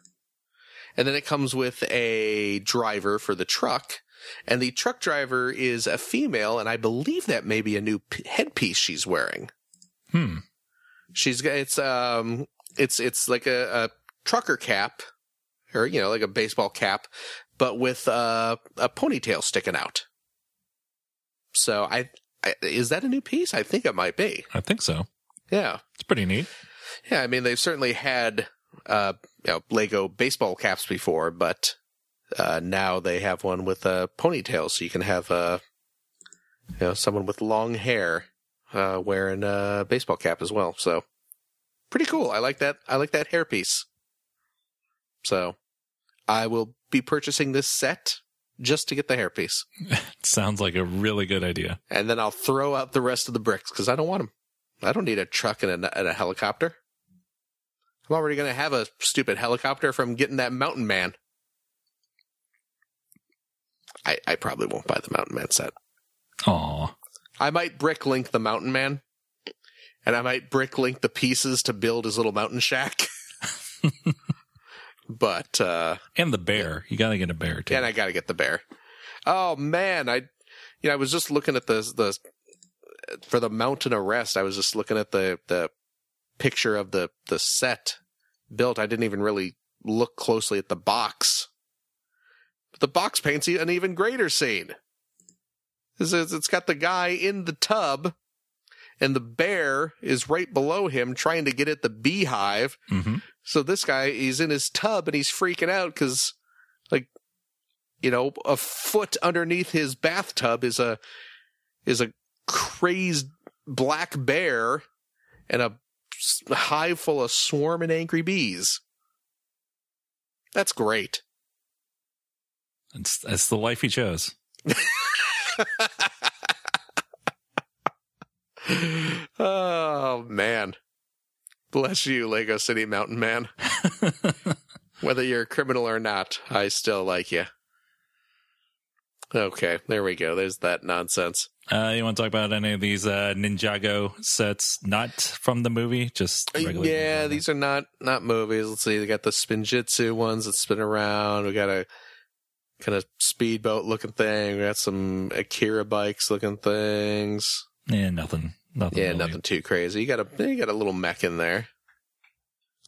and then it comes with a driver for the truck. And the truck driver is a female, and I believe that may be a new p- headpiece she's wearing. Hmm. She's got it's um it's it's like a, a trucker cap, or you know like a baseball cap, but with uh, a ponytail sticking out. So I, I is that a new piece? I think it might be. I think so. Yeah, It's pretty neat. yeah. I mean they've certainly had uh you know Lego baseball caps before, but uh now they have one with a ponytail, so you can have uh you know someone with long hair uh wearing a baseball cap as well. So pretty cool. I like that. I like that hairpiece. So I will be purchasing this set just to get the hairpiece. Sounds like a really good idea. and then I'll throw out the rest of the bricks because I don't want them. I don't need a truck and a, and a helicopter. I'm already going to have a stupid helicopter from getting that Mountain Man. I, I probably won't buy the Mountain Man set. Aw. I might brick link the Mountain Man, and I might brick link the pieces to build his little mountain shack. but uh, And the bear. You gotta get a bear too. and I got to get the bear. Oh man, I you know I was just looking at the the for the mountain arrest. I was just looking at the the picture of the the set built. I didn't even really look closely at the box. But the box paints an even greater scene. It's, it's it's got the guy in the tub, and the bear is right below him trying to get at the beehive. hmm So this guy, he's in his tub and he's freaking out because, like, you know, a foot underneath his bathtub is a is a crazed black bear and a hive full of swarming angry bees. That's great. It's that's the life he chose. oh man, bless you, Lego City Mountain Man. Whether you're a criminal or not, I still like you. Okay, there we go. There's that nonsense. Uh, you want to talk about any of these uh, Ninjago sets not from the movie? Just regular Uh, yeah, Ninjago? these are not not movies. Let's see. They got the Spinjitzu ones that spin around. We got a kind of speedboat looking thing. We got some Akira bikes looking things. yeah, nothing, nothing. Yeah, really. nothing too crazy. You got a you got a little mech in there,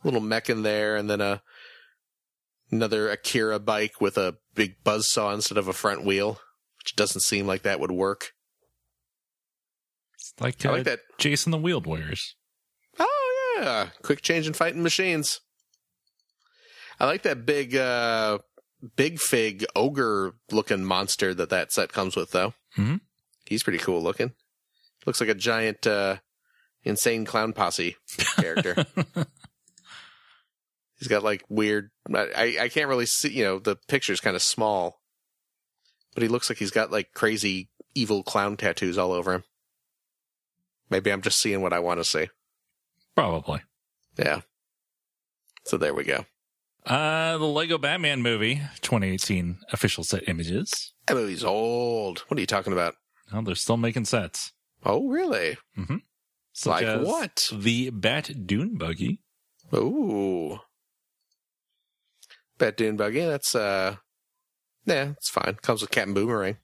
A little mech in there, and then a another Akira bike with a big buzz saw instead of a front wheel, which doesn't seem like that would work. It's like, I uh, like that. Jayce and the Wheeled Warriors. Oh yeah, quick change in fighting machines. I like that big, uh, big fig ogre looking monster that that set comes with though. Mhm. He's pretty cool looking. Looks like a giant, uh, insane clown posse character. He's got like weird. I I can't really see. You know, the picture's kind of small, but he looks like he's got like crazy evil clown tattoos all over him. Maybe I'm just seeing what I want to see. Probably. Yeah. So there we go. Uh, the Lego Batman movie, 2018 official set images. That movie's old. What are you talking about? Well, they're still making sets. Oh, really? Mm-hmm. Such Like what? The Bat Dune buggy. Ooh. Bat Dune Buggy. That's uh, yeah, it's fine. Comes with Captain Boomerang,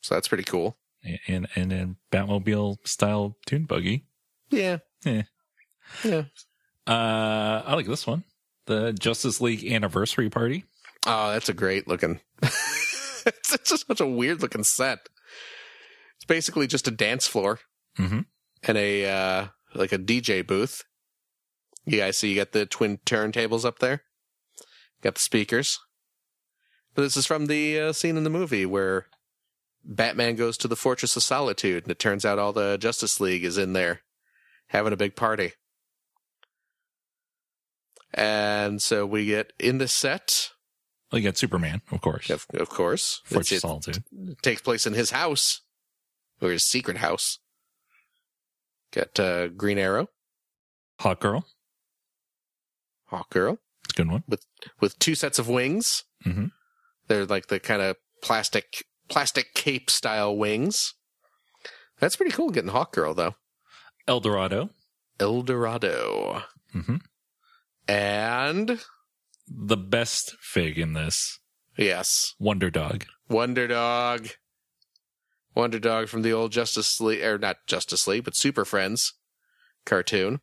so that's pretty cool. And and a Batmobile style dune buggy. Yeah, Yeah. yeah. Uh, I like this one. The Justice League anniversary party. Oh, that's a great looking. it's, it's just such a weird looking set. It's basically just a dance floor Mm-hmm. and a uh like a DJ booth. You guys see you got the twin turntables up there. Got the speakers. But this is from the uh, scene in the movie where Batman goes to the Fortress of Solitude and it turns out all the Justice League is in there having a big party. And so we get in the set, Well, you got Superman, of course. of, of course. Fortress of Solitude. it takes place in his house or his secret house. Got uh, Green Arrow, Hot Girl. Hawk Girl. It's a good one. with with two sets of wings. Mhm. They're like the kind of plastic plastic cape style wings. That's pretty cool getting Hawk Girl though. El Dorado. El Dorado. Mm-hmm. And The best fig in this. yes, Wonder Dog. Wonder Dog. Wonder Dog from the old Justice League or not Justice League, but Super Friends cartoon.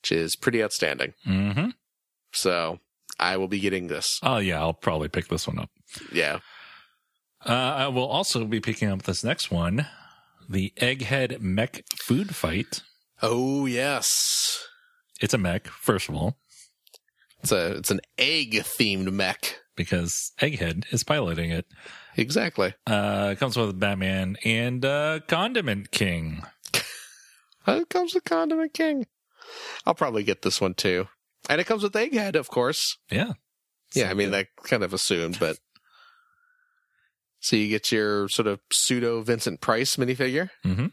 Which is pretty outstanding. Mm-hmm. So I will be getting this. Oh yeah, I'll probably pick this one up. Yeah. Uh, I will also be picking up this next one, the Egghead Mech Food Fight. Oh yes. It's a mech, first of all, It's a it's an egg themed mech. because Egghead is piloting it. Exactly. Uh, it comes with Batman and uh, Condiment King. Here comes with Condiment King. I'll probably get this one too. And it comes with Egghead, of course. Yeah. Yeah, I mean, that kind of assumed, but. So you get your sort of pseudo Vincent Price minifigure, Mm-hmm.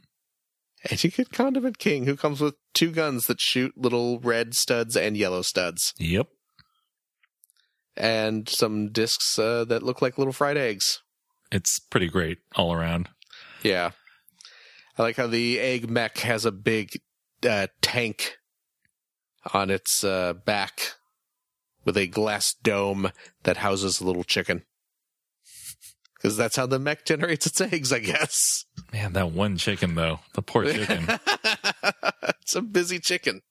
and you get Condiment King, who comes with two guns that shoot little red studs and yellow studs, Yep. and some discs uh, that look like little fried eggs. It's pretty great all around. Yeah. I like how the egg mech has a big uh, tank on its uh, back with a glass dome that houses a little chicken. Because that's how the mech generates its eggs, I guess. Man, that one chicken though, the poor chicken. it's a busy chicken.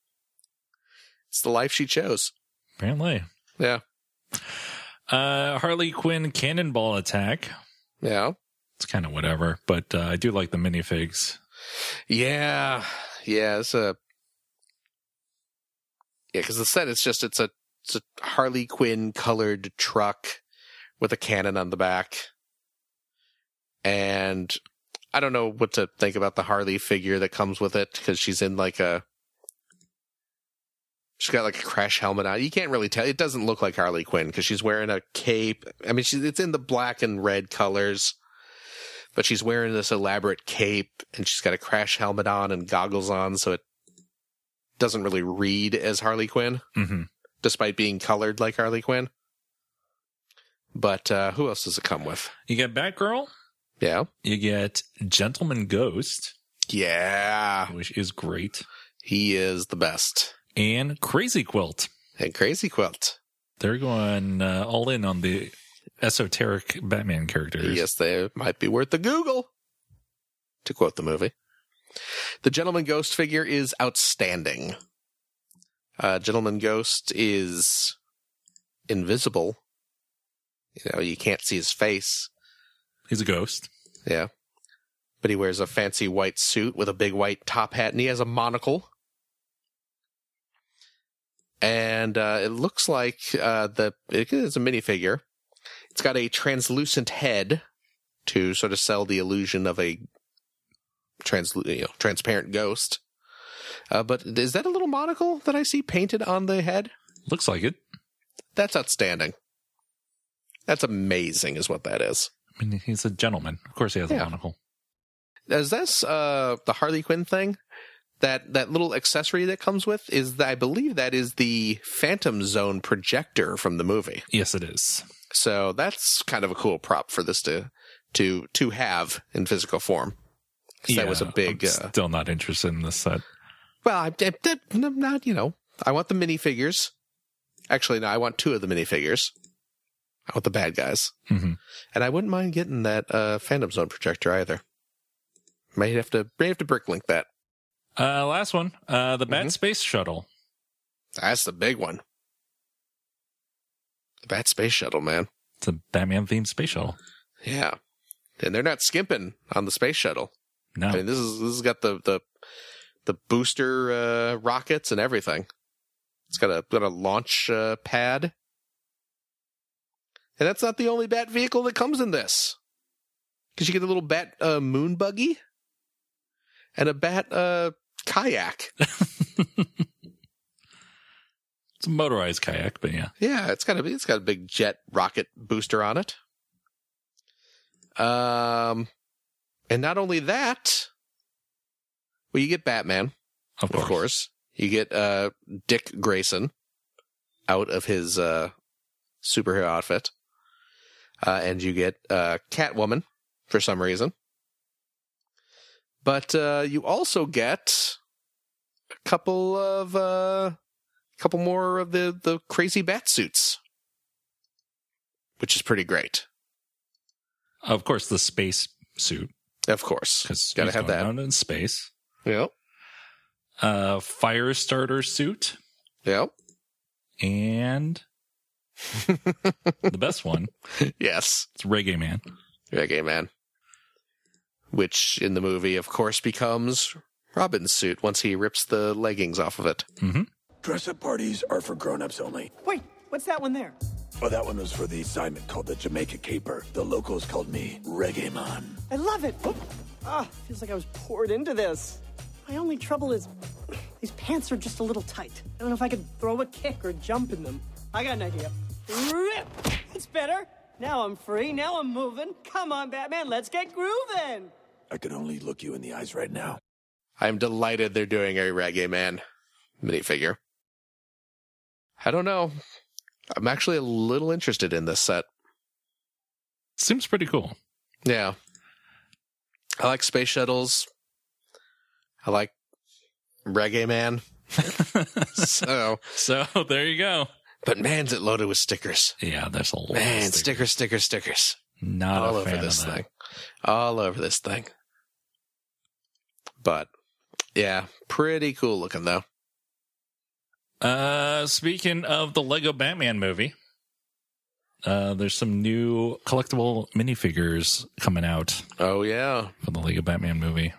It's the life she chose. Apparently. Yeah. Uh, Harley Quinn Cannonball Attack. Yeah. It's kind of whatever, but uh, I do like the minifigs. Yeah. Yeah. It's a. Yeah, because the set it's just it's a it's a Harley Quinn colored truck with a cannon on the back, and I don't know what to think about the Harley figure that comes with it because she's in like a. She's got like a crash helmet on. You can't really tell. It doesn't look like Harley Quinn because she's wearing a cape. I mean, she's it's in the black and red colors but she's wearing this elaborate cape and she's got a crash helmet on and goggles on, so it doesn't really read as Harley Quinn, Mm-hmm. despite being colored like Harley Quinn. But uh, who else does it come with? You get Batgirl. Yeah, You get Gentleman Ghost, yeah, which is great, he is the best. and Crazy Quilt. And Crazy Quilt. They're going uh, all in on the esoteric Batman characters. Yes, they might be worth the Google. To quote the movie, the Gentleman Ghost figure is outstanding. Uh, Gentleman Ghost is invisible. You know, you can't see his face. He's a ghost. Yeah. But he wears a fancy white suit with a big white top hat and he has a monocle. And uh, it looks like uh, the it is a minifigure. It's got a translucent head to sort of sell the illusion of a trans you know, transparent ghost. Uh, but is that a little monocle that I see painted on the head? Looks like it. That's outstanding. That's amazing, is what that is. I mean, he's a gentleman. Of course, he has Yeah. a monocle. Is this uh the Harley Quinn thing? That that little accessory that comes with is that I believe that is the Phantom Zone projector from the movie. Yes, it is. So that's kind of a cool prop for this to to to have in physical form. 'Cause that was a big. I'm Uh, still not interested in this set. well, I, I'm not. You know, I want the minifigures, Actually, no, I want two of the minifigures. Want the bad guys. hmm And I wouldn't mind getting that uh, Phantom Zone projector either. Might have to may have to bricklink that. Uh, last one. Uh, the Bat Mhm. Space Shuttle. That's the big one. The Bat Space Shuttle, man. It's a Batman themed space shuttle. Yeah. And they're not skimping on the space shuttle. No. I mean, this is this has got the the the booster uh, rockets and everything. It's got a got a launch uh, pad, and that's not the only bat vehicle that comes in this. Because you get a little bat uh, moon buggy and a bat uh, kayak. It's a motorized kayak, but yeah. Yeah, it's got a it's got a big jet rocket booster on it. Um, and not only that, well, you get Batman, Of course. of course. You get uh Dick Grayson out of his uh superhero outfit, uh, and you get uh Catwoman for some reason. But uh, you also get a couple of uh, couple more of the the crazy bat suits, which is pretty great. Of course, the space suit. Of course, Because gotta have that. In space. Yep, Uh, fire starter suit. yep, And the best one. yes. It's Reggae Man. Reggae Man. Which in the movie, of course, becomes Robin's suit once he rips the leggings off of it. Dress up parties are for grown ups only. Wait, what's that one there? Oh, that one was for the assignment called the Jamaica Caper. The locals called me Reggae Man. I love it. Oh, ah, feels like I was poured into this. My only trouble is these pants are just a little tight. I don't know if I could throw a kick or jump in them. I got an idea. Rip! It's better. Now I'm free. Now I'm moving. Come on, Batman. Let's get grooving. I can only look you in the eyes right now. I'm delighted they're doing a Reggae Man minifigure. I don't know. I'm actually a little interested in this set. Seems pretty cool. Yeah. I like space shuttles. I like Reggae Man. so, So there you go. But man's it loaded with stickers. Yeah, there's a lot. Man, of stickers, stickers, stickers. Not all a over fan this thing. All over this thing. But yeah, pretty cool looking though. Uh, speaking of the Lego Batman movie, uh, there's some new collectible minifigures coming out Oh yeah. for the Lego Batman movie.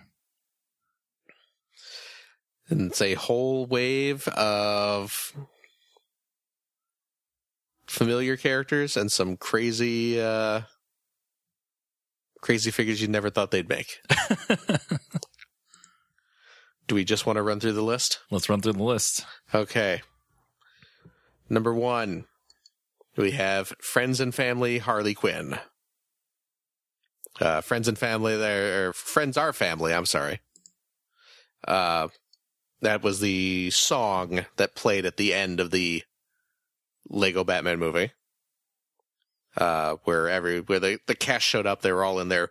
And it's a whole wave of familiar characters and some crazy uh crazy figures you never thought they'd make. Do we just want to run through the list? Let's run through the list. Okay. Number one, we have Friends and Family Harley Quinn. Uh, Friends and Family, there, or Friends Are Family, I'm sorry. Uh, that was the song that played at the end of the Lego Batman movie. Uh, where every, where the, the cast showed up, they were all in their,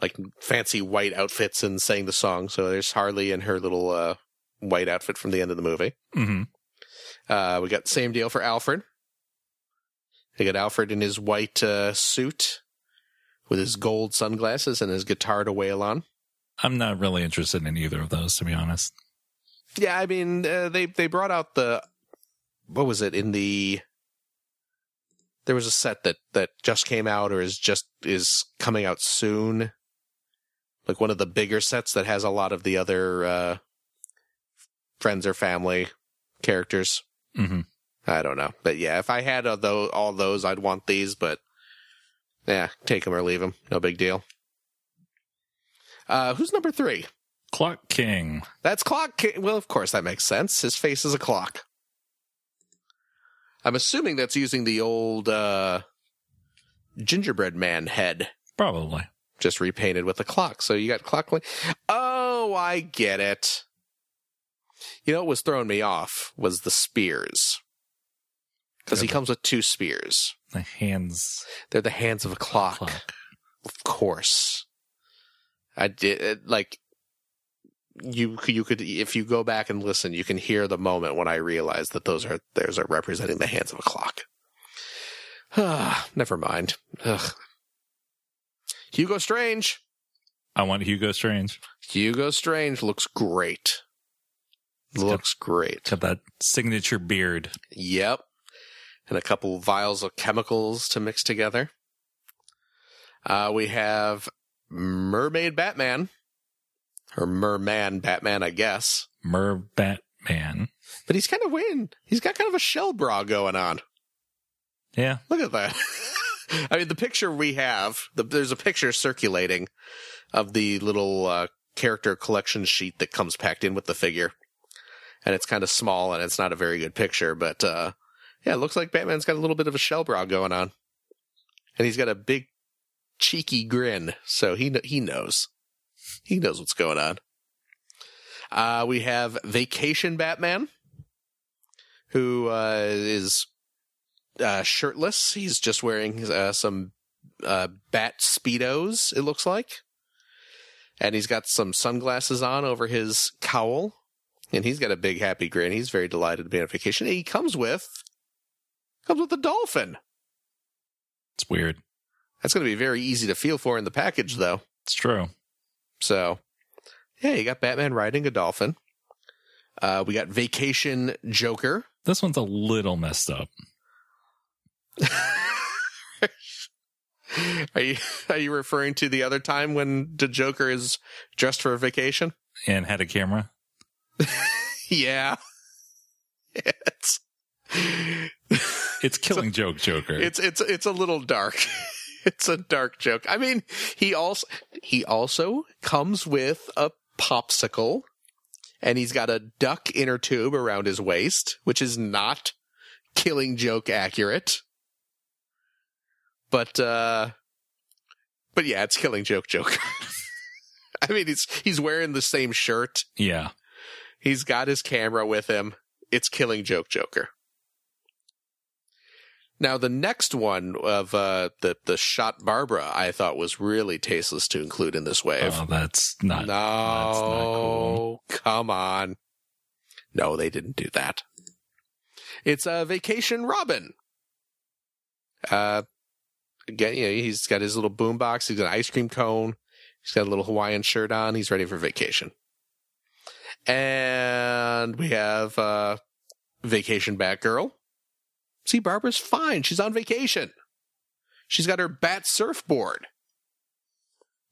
like, fancy white outfits and sang the song. So there's Harley in her little, uh, white outfit from the end of the movie. hmm Uh, we got the same deal for Alfred. They got Alfred in his white uh, suit with his gold sunglasses and his guitar to wail on. I'm not really interested in either of those, to be honest. Yeah, I mean, uh, they they brought out the what was it in the there was a set that that just came out or is just is coming out soon, like one of the bigger sets that has a lot of the other uh, friends or family characters. hmm I don't know, but yeah, if I had uh, tho- all those, I'd want these. But yeah, take them or leave them, no big deal. Uh, who's number three? Clock King. That's Clock King. Well, of course that makes sense. His face is a clock. I'm assuming that's using the old uh, gingerbread man head, Probably. just repainted with a clock. So you got clock. Oh, I get it. You know what was throwing me off was the spears. Because he comes with two spears. The hands They're the hands of a clock. clock. Of course. I did like you you could if you go back and listen, you can hear the moment when I realized that those are those are representing the hands of a clock. Ah, never mind. Ugh. Hugo Strange. I want Hugo Strange. Hugo Strange looks great. Looks great. Got that signature beard. Yep. And a couple vials of chemicals to mix together. Uh, we have Mermaid Batman. Or Merman Batman, I guess. Mer Batman. But he's kind of wearing, he's got kind of a shell bra going on. Yeah. Look at that. I mean, the picture we have, the, there's a picture circulating of the little uh, character collection sheet that comes packed in with the figure. And it's kind of small and it's not a very good picture, but uh, yeah, it looks like Batman's got a little bit of a shell bra going on. And he's got a big cheeky grin, so he kn- he knows. He knows what's going on. Uh, we have Vacation Batman, who uh, is uh, shirtless. He's just wearing uh, some uh, bat speedos. It looks like, and he's got some sunglasses on over his cowl, and he's got a big happy grin. He's very delighted to be on vacation. And he comes with comes with a dolphin. It's weird. That's going to be very easy to feel for in the package, though. It's true. So, yeah, you got Batman riding a dolphin. Uh, we got Vacation Joker. This one's a little messed up. Are you are you referring to the other time when the Joker is dressed for a vacation? And had a camera. Yeah. It's It's killing joke Joker. it's it's it's a little dark. it's a dark joke. I mean, he also he also comes with a popsicle and he's got a duck inner tube around his waist, which is not killing joke accurate. But uh but yeah, it's killing joke joke. I mean, he's he's wearing the same shirt. yeah. He's got his camera with him. It's killing joke joker. Now the next one of uh, the the shot Barbara, I thought was really tasteless to include in this wave. Oh, that's not. no, that's not cool. come on. No, they didn't do that. It's a vacation Robin. Uh, again, you know, he's got his little boombox. He's got an ice cream cone. He's got a little Hawaiian shirt on. He's ready for vacation. And we have uh, vacation Batgirl. See, Barbara's fine. She's on vacation. She's got her bat surfboard,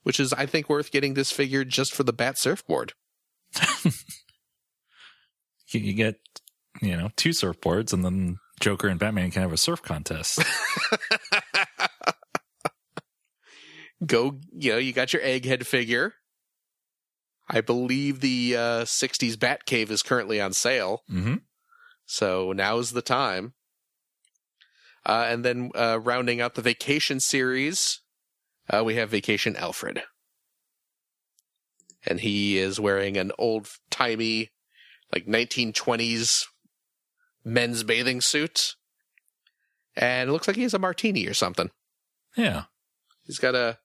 which is, I think, worth getting this figure just for the bat surfboard. You, get, you know, two surfboards, and then Joker and Batman can have a surf contest. Go, you know, you got your egghead figure. I believe the uh, 60s Batcave is currently on sale. hmm So now's the time. Uh, and then uh, rounding out the vacation series, uh, we have Vacation Alfred. And he is wearing an old timey, like 1920s men's bathing suit. And it looks like he has a martini or something. Yeah. He's got a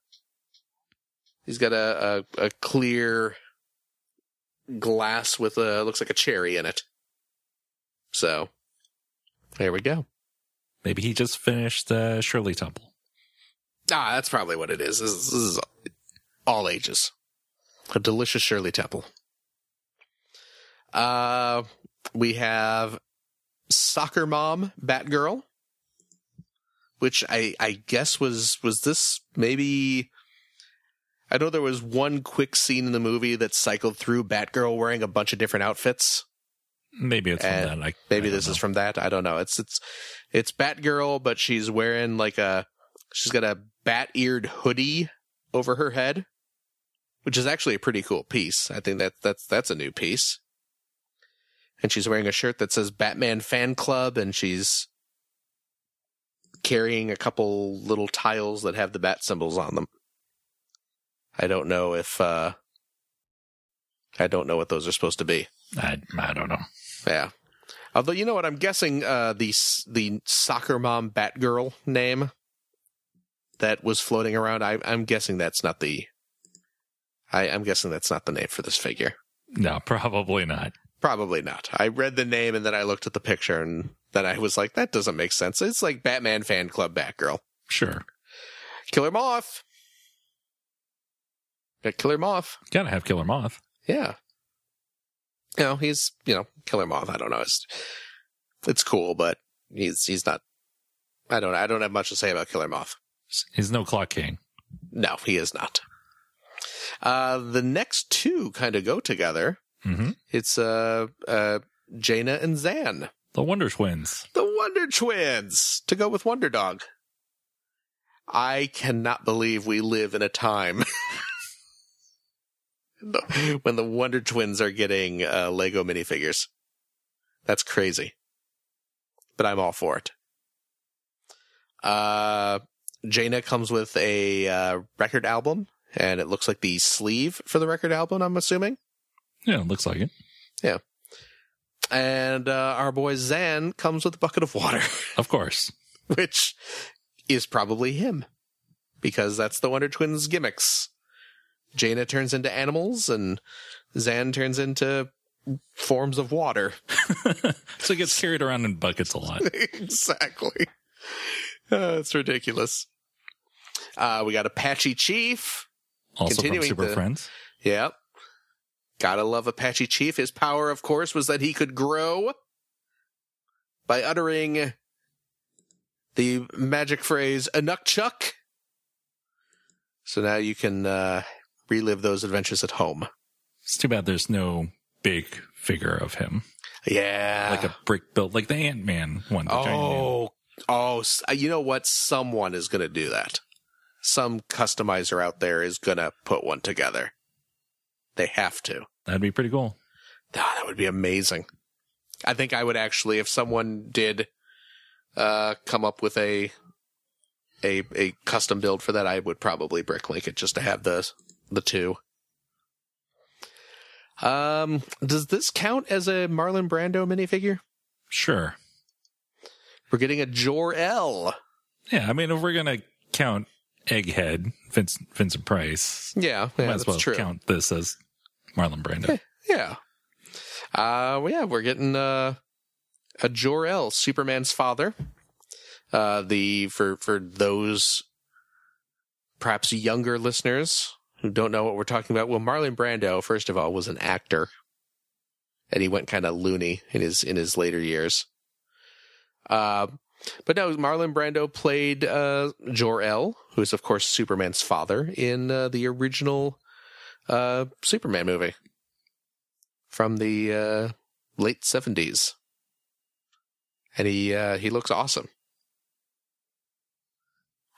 he's got a, a, a clear glass with a looks like a cherry in it. So there we go. Maybe he just finished uh, Shirley Temple. Ah, that's probably what it is. This, is- this is all ages. A delicious Shirley Temple. Uh, we have Soccer Mom Batgirl, which I I guess was was this maybe. I know there was one quick scene in the movie that cycled through Batgirl wearing a bunch of different outfits. Maybe it's from that. I, Maybe I this is from that. I don't know. It's it's it's Batgirl, but she's wearing like a she's got a bat eared hoodie over her head, which is actually a pretty cool piece. I think that that's that's a new piece. And she's wearing a shirt that says Batman Fan Club, and she's carrying a couple little tiles that have the bat symbols on them. I don't know if uh I don't know what those are supposed to be. I, I don't know. Yeah. Although you know what, I'm guessing uh, the the soccer mom Batgirl name that was floating around. I, I'm guessing that's not the. I, I'm guessing that's not the name for this figure. No, probably not. Probably not. I read the name and then I looked at the picture and then I was like, that doesn't make sense. It's like Batman fan club Batgirl. Sure. Killer Moth. Got Killer Moth. Gotta have Killer Moth. Yeah. You know, he's, you know, Killer Moth. I don't know. It's, it's cool, but he's, he's not, I don't, I don't have much to say about Killer Moth. He's no Clock King. No, he is not. Uh, the next two kind of go together. Mm-hmm. It's, uh, uh, Jayna and Zan, The Wonder Twins. the Wonder Twins, to go with Wonder Dog. I cannot believe we live in a time when the Wonder Twins are getting uh, Lego minifigures. That's crazy. But I'm all for it. Uh, Jayna comes with a uh, record album, and it looks like the sleeve for the record album, I'm assuming. Yeah, looks like it. Yeah. And uh, our boy Zan comes with a bucket of water, Of course. which is probably him, because that's the Wonder Twins gimmicks. Jayna turns into animals, and Zan turns into forms of water. So he gets carried around in buckets a lot. exactly. Uh, it's ridiculous. Uh, we got Apache Chief. Also from Super the- Friends. Yep. Gotta love Apache Chief. His power, of course, was that he could grow by uttering the magic phrase Anukchuk. So now you can uh, relive those adventures at home. It's too bad there's no big figure of him. Yeah. Like a brick built, like the Ant Man one. The giant oh, oh, you know what? Someone is going to do that. Some customizer out there is going to put one together. They have to. That'd be pretty cool. Ah, that would be amazing. I think I would actually, if someone did uh, come up with a a a custom build for that, I would probably bricklink it just to have the the two. Um, does this count as a Marlon Brando minifigure? Sure. We're getting a Jor El. Yeah, I mean, if we're gonna count Egghead, Vince, Vincent Price, Yeah, might yeah, as well true. count this as Marlon Brando. Yeah. Uh, well, yeah, we're getting uh, a Jor El, Superman's father. Uh, the for for those perhaps younger listeners who don't know what we're talking about. Well, Marlon Brando, first of all, was an actor, and he went kind of loony in his in his later years. Uh, but no, Marlon Brando played uh, Jor El, who is of course Superman's father in uh, the original uh, Superman movie from the uh, late seventies, and he uh, he looks awesome.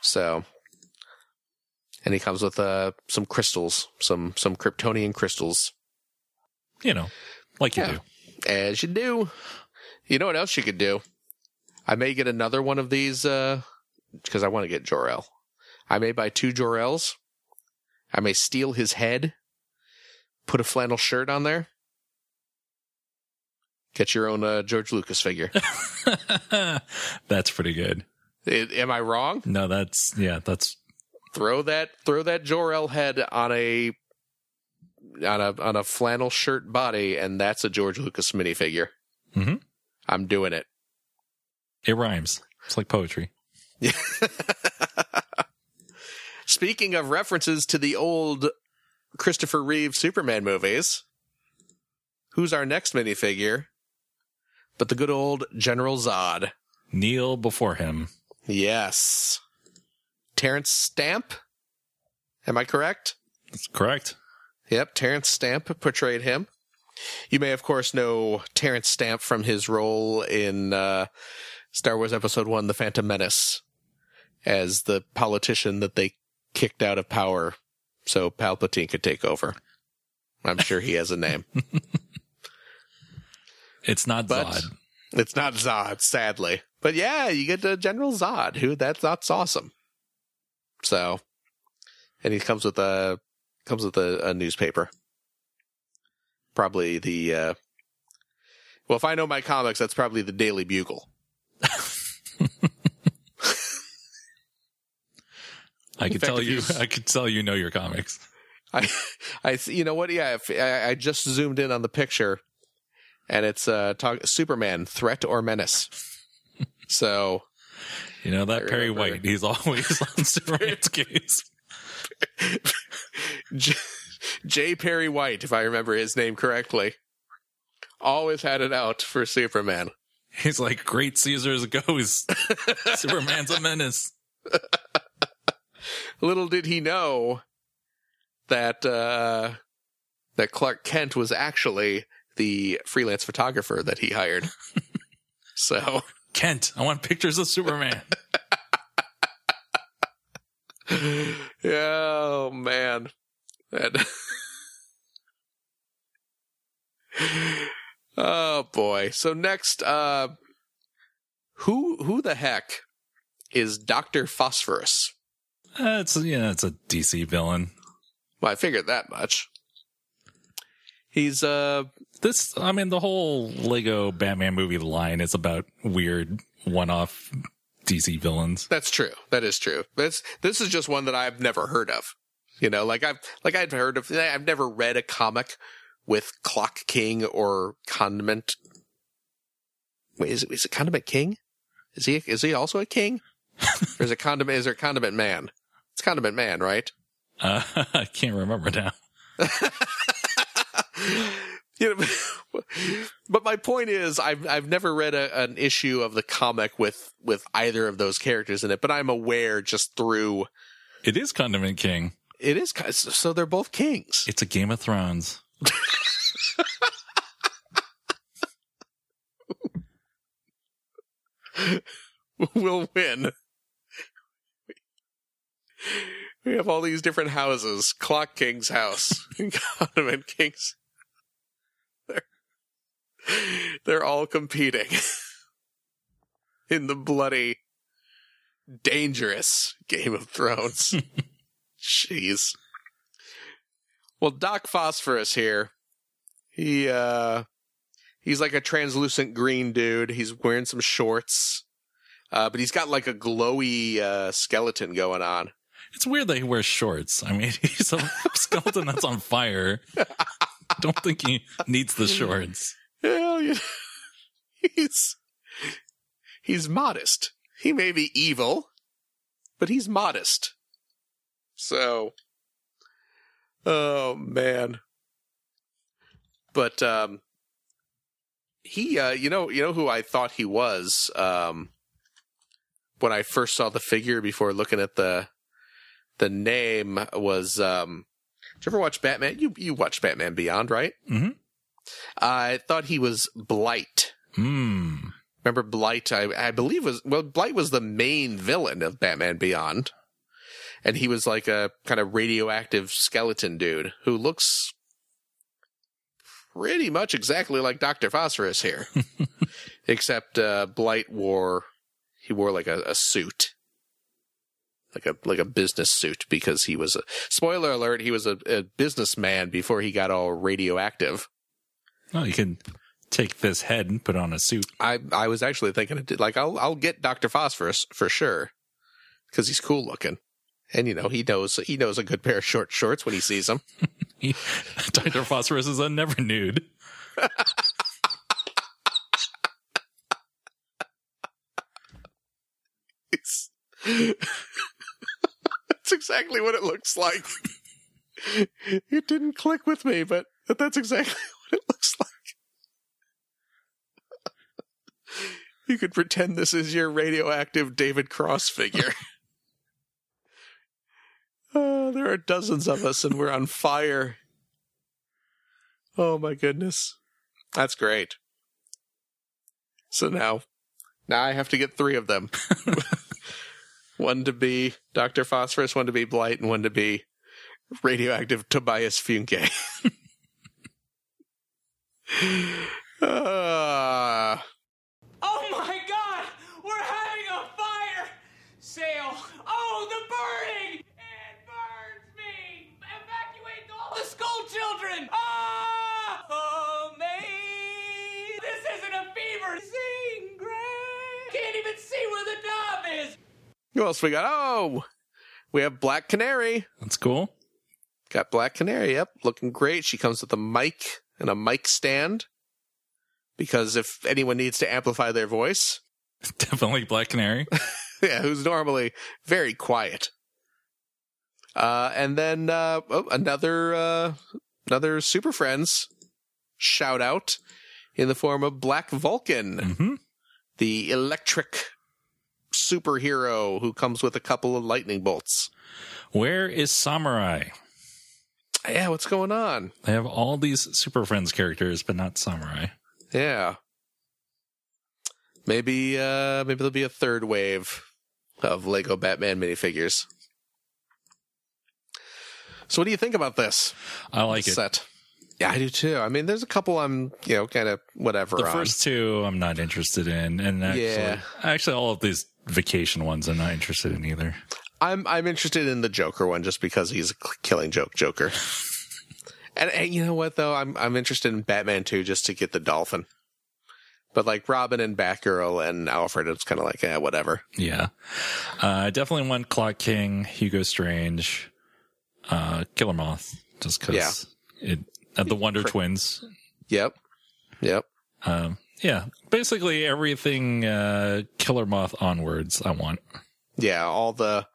So, and he comes with uh, some crystals, some some Kryptonian crystals, You know, like you Yeah. do. as you do. You know what else you could do? I may get another one of these because I want to get Jor El. I may buy two Jor Els. I may steal his head, put a flannel shirt on there. Get your own uh, George Lucas figure. that's pretty good. I- am I wrong? No, that's yeah, that's Throw that throw that Jor El head on a on a on a flannel shirt body, and that's a George Lucas minifigure. Mm-hmm. I'm doing it. it rhymes. It's like poetry. Speaking of references to the old Christopher Reeve Superman movies, who's our next minifigure? But the good old General Zod. Kneel before him. Yes. Terence Stamp? Am I correct? That's correct. Yep, Terence Stamp portrayed him. You may, of course, know Terence Stamp from his role in uh, Star Wars Episode 1 The Phantom Menace as the politician that they kicked out of power so Palpatine could take over. I'm sure he has a name. It's not But- Zod. It's not Zod, sadly. But yeah, you get uh, General Zod, who that's that's awesome. So, and he comes with a comes with a, a newspaper. Probably the uh well, if I know my comics, that's probably the Daily Bugle. I could tell you. I could tell you know your comics. I, I, you know what? Yeah, if, I, I just zoomed in on the picture, and it's uh, talk, Superman threat or menace. So You know that Perry. White, he's always on Superman's case. J, J. Perry White, if I remember his name correctly, always had it out for Superman. He's like, great Caesar's a ghost. Superman's a menace. Little did he know that uh, that Clark Kent was actually the freelance photographer that he hired. so Kent, I want pictures of Superman. yeah, oh man. That- oh boy. So next uh who who the heck is Dr. Phosphorus? Uh, it's yeah, it's a DC villain. Well, I figured that much. He's uh This, I mean, the whole Lego Batman movie line is about weird one-off DC villains. that's true. That is true. This this is just one that I've never heard of. You know, like I've like I've heard of I've never read a comic with Clock King or Condiment. Wait, is it is it Condiment King? Is he is he also a king? or is it Condiment is there Condiment Man? It's Condiment Man, right? Uh, I can't remember now. but my point is, I've I've never read a, an issue of the comic with with either of those characters in it, but I'm aware just through It is Condiment King. it is so they're both kings. It's a Game of Thrones. we'll win. We have all these different houses. Clock King's house, Condiment King's. They're, all competing in the bloody, dangerous Game of Thrones. Jeez. Well, Doc Phosphorus here. He uh he's like a translucent green dude. He's wearing some shorts. Uh, but he's got like a glowy uh, skeleton going on. It's weird that he wears shorts. I mean, he's a skeleton that's on fire. Don't think he needs the shorts. Yeah, he's he's modest. He may be evil, but he's modest. So, oh man. But um, he, uh, you know, you know who I thought he was um, when I first saw the figure before looking at the the name was. Um, did you ever watch Batman? You you watched Batman Beyond, right? Mm Mhm. I thought he was Blight. Hmm. Remember Blight? I, I believe was well, Blight was the main villain of Batman Beyond, and he was like a kind of radioactive skeleton dude who looks pretty much exactly like Doctor Phosphorus here, except uh, Blight wore he wore like a, a suit, like a like a business suit because he was a spoiler alert he was a, a businessman before he got all radioactive. Oh, you can take this head and put on a suit. I I was actually thinking it did, like I'll I'll get Doctor Phosphorus for sure because he's cool looking, and you know he knows he knows a good pair of short shorts when he sees them. Dr. Phosphorus is a never nude. It's that's exactly what it looks like. It didn't click with me, but but that's exactly what it looks like. You could pretend this is your radioactive David Cross figure. Oh, there are dozens of us and we're on fire. Oh my goodness. That's great. So now, now I have to get three of them. one to be Dr. Phosphorus, one to be Blight, and one to be radioactive Tobias Funke. Ah. Oh my god! We're having a fire! Sale! Oh, the burning! It burns me! Evacuate all the school children! Ah! Oh, me! This isn't a fever! Sing, Gray! Can't even see where the knob is! Who else we got? Oh, we have Black Canary. That's cool. Got Black Canary. Yep, looking great. She comes with a mic and a mic stand because if anyone needs to amplify their voice, Definitely Black Canary. yeah, who's normally very quiet. Uh, and then uh, oh, another uh, another Super Friends shout out in the form of Black Vulcan, hmm the electric superhero who comes with a couple of lightning bolts. Where is Samurai? Yeah, what's going on? They have all these Super Friends characters, but not Samurai. Yeah. Maybe uh maybe there'll be a third wave of Lego Batman minifigures. So what do you think about this I like it. set? Yeah, I do too. I mean, there's a couple I'm, you know, kind of whatever The on. first two I'm not interested in, and actually, Yeah. actually all of these vacation ones I'm not interested in either. I'm I'm interested in the Joker one just because he's a killing joke Joker. and, and you know what though, I'm I'm interested in Batman too just to get the dolphin. But like Robin and Batgirl and Alfred, it's kind of like, eh, whatever. Yeah, uh, I definitely want Clock King, Hugo Strange, uh, Killer Moth, just because it uh, the Wonder Twins. Yep, yep. Um, yeah, basically everything uh, Killer Moth onwards. I want. yeah, all the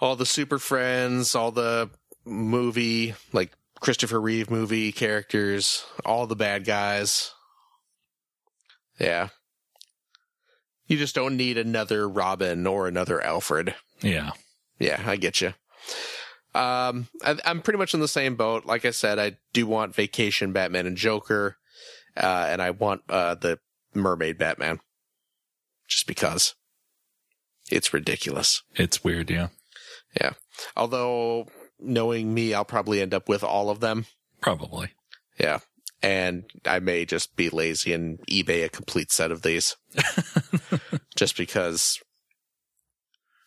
all the Super Friends, all the movie like Christopher Reeve movie characters, all the bad guys. Yeah. You just don't need another Robin or another Alfred. Yeah, Yeah, I get you. Um, I, I'm pretty much in the same boat. Like I said, I do want Vacation Batman and Joker, uh, and I want uh, the Mermaid Batman, just because it's ridiculous. it's weird. Yeah, Yeah. Although knowing me, I'll probably end up with all of them. probably. And I may just be lazy and eBay a complete set of these. just because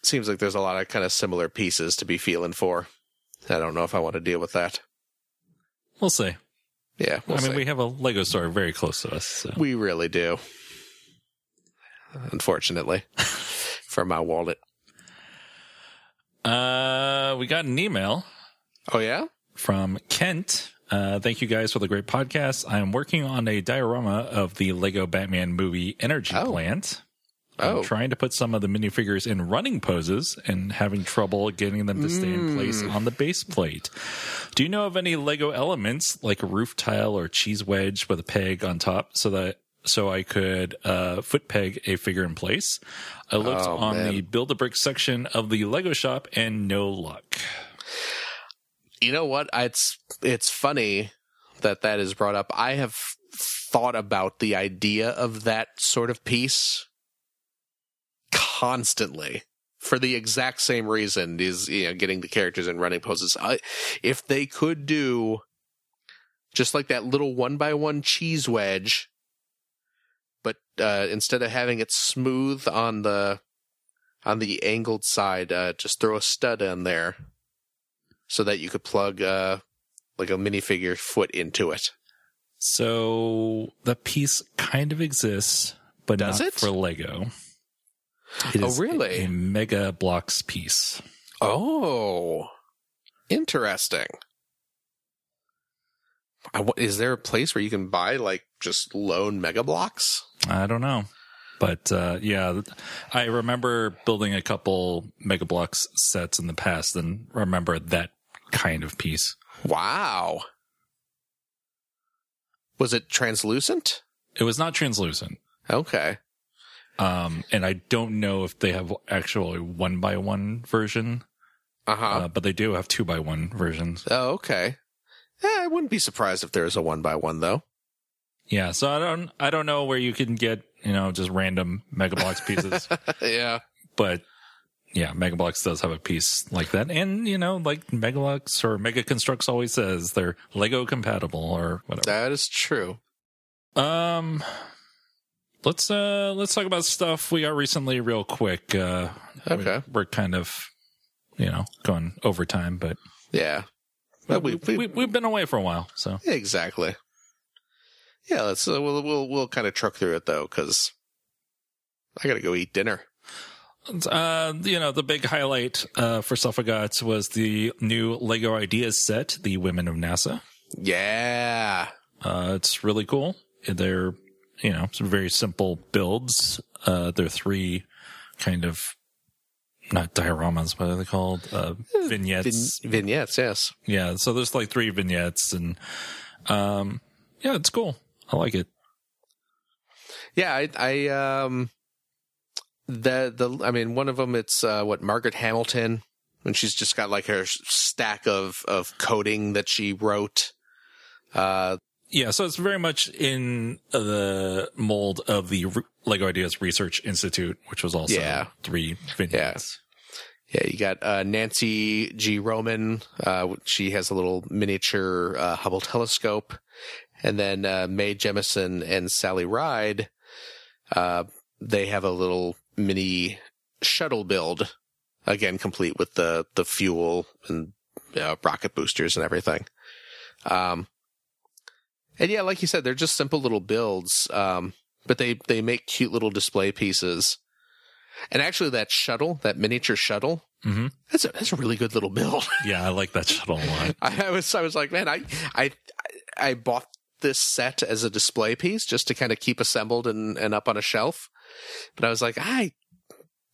it seems like there's a lot of kind of similar pieces to be feeling for. I don't know if I want to deal with that. We'll see. Yeah. We'll I mean, see. we have a Lego store very close to us. So. we really do. Unfortunately. for my wallet. Uh, we got an email Oh yeah? from Kent. Uh, thank you guys for the great podcast. I am working on a diorama of the Lego Batman movie Energy Oh. Plant. Oh. I'm trying to put some of the minifigures in running poses and having trouble getting them to stay in place Mm. on the base plate. Do you know of any Lego elements like a roof tile or cheese wedge with a peg on top so that so I could uh, foot peg a figure in place? I looked Oh, on man. the Build a Brick section of the Lego shop and no luck. You know what? It's it's funny that that is brought up. I have thought about the idea of that sort of piece constantly for the exact same reason is you know getting the characters in running poses. I, if they could do just like that little one by one cheese wedge but uh, instead of having it smooth on the on the angled side uh, just throw a stud in there so that you could plug uh like a minifigure foot into it. So the piece kind of exists, but Does not it? for Lego. It Oh, is really? A Mega Bloks piece. Oh, interesting. I Is there a place where you can buy like just lone Mega Bloks? I don't know. But uh, yeah, I remember building a couple Mega Bloks sets in the past and remember that kind of piece. Wow. Was it translucent? It was not translucent. Okay. Um, and I don't know if they have actually one by one version, Uh-huh. uh, but they do have two by one versions. oh, okay. Eh, I wouldn't be surprised if there's a one by one though. Yeah, so I don't I don't know where you can get, you know, just random Mega Bloks pieces. yeah. but yeah, Mega Bloks does have a piece like that. And, you know, like Megalux or Mega Construx always says they're Lego compatible or whatever. That is true. Um let's uh let's talk about stuff we got recently real quick. Uh Okay. we, are kind of you know, going overtime, but Yeah. but we- we, we, we've been away for a while, so Exactly. Yeah, let's uh, we'll we'll we'll kind of truck through it though cuz I got to go eat dinner. Uh, you know, the big highlight uh, for Got was the new Lego Ideas set, the Women of NASA. Yeah. Uh, it's really cool. They're, you know, some very simple builds. Uh, they're three kind of not dioramas, what are they called? Uh, vignettes. Vin- vignettes, yes. yeah. So there's like three vignettes and, um, yeah, it's cool. I like it. Yeah, I, I um, the the I mean, one of them it's uh, what Margaret Hamilton, and she's just got like her stack of of coding that she wrote. Uh, Yeah. So it's very much in the mold of the Re- Lego Ideas Research Institute, which was also Yeah. three vignettes. yeah, you got uh, Nancy G. Roman. Uh, she has a little miniature uh, Hubble telescope, and then uh, Mae Jemison and Sally Ride. Uh, they have a little mini shuttle build, again complete with the the fuel and uh, rocket boosters and everything. Um, and yeah, like you said, they're just simple little builds, um, but they they make cute little display pieces. And actually, that shuttle, that miniature shuttle, Mm-hmm. that's a that's a really good little build. Yeah. I like that shuttle a lot. I, I was I was like, man, I I I bought this set as a display piece just to kind of keep assembled and, and up on a shelf. But I was like, I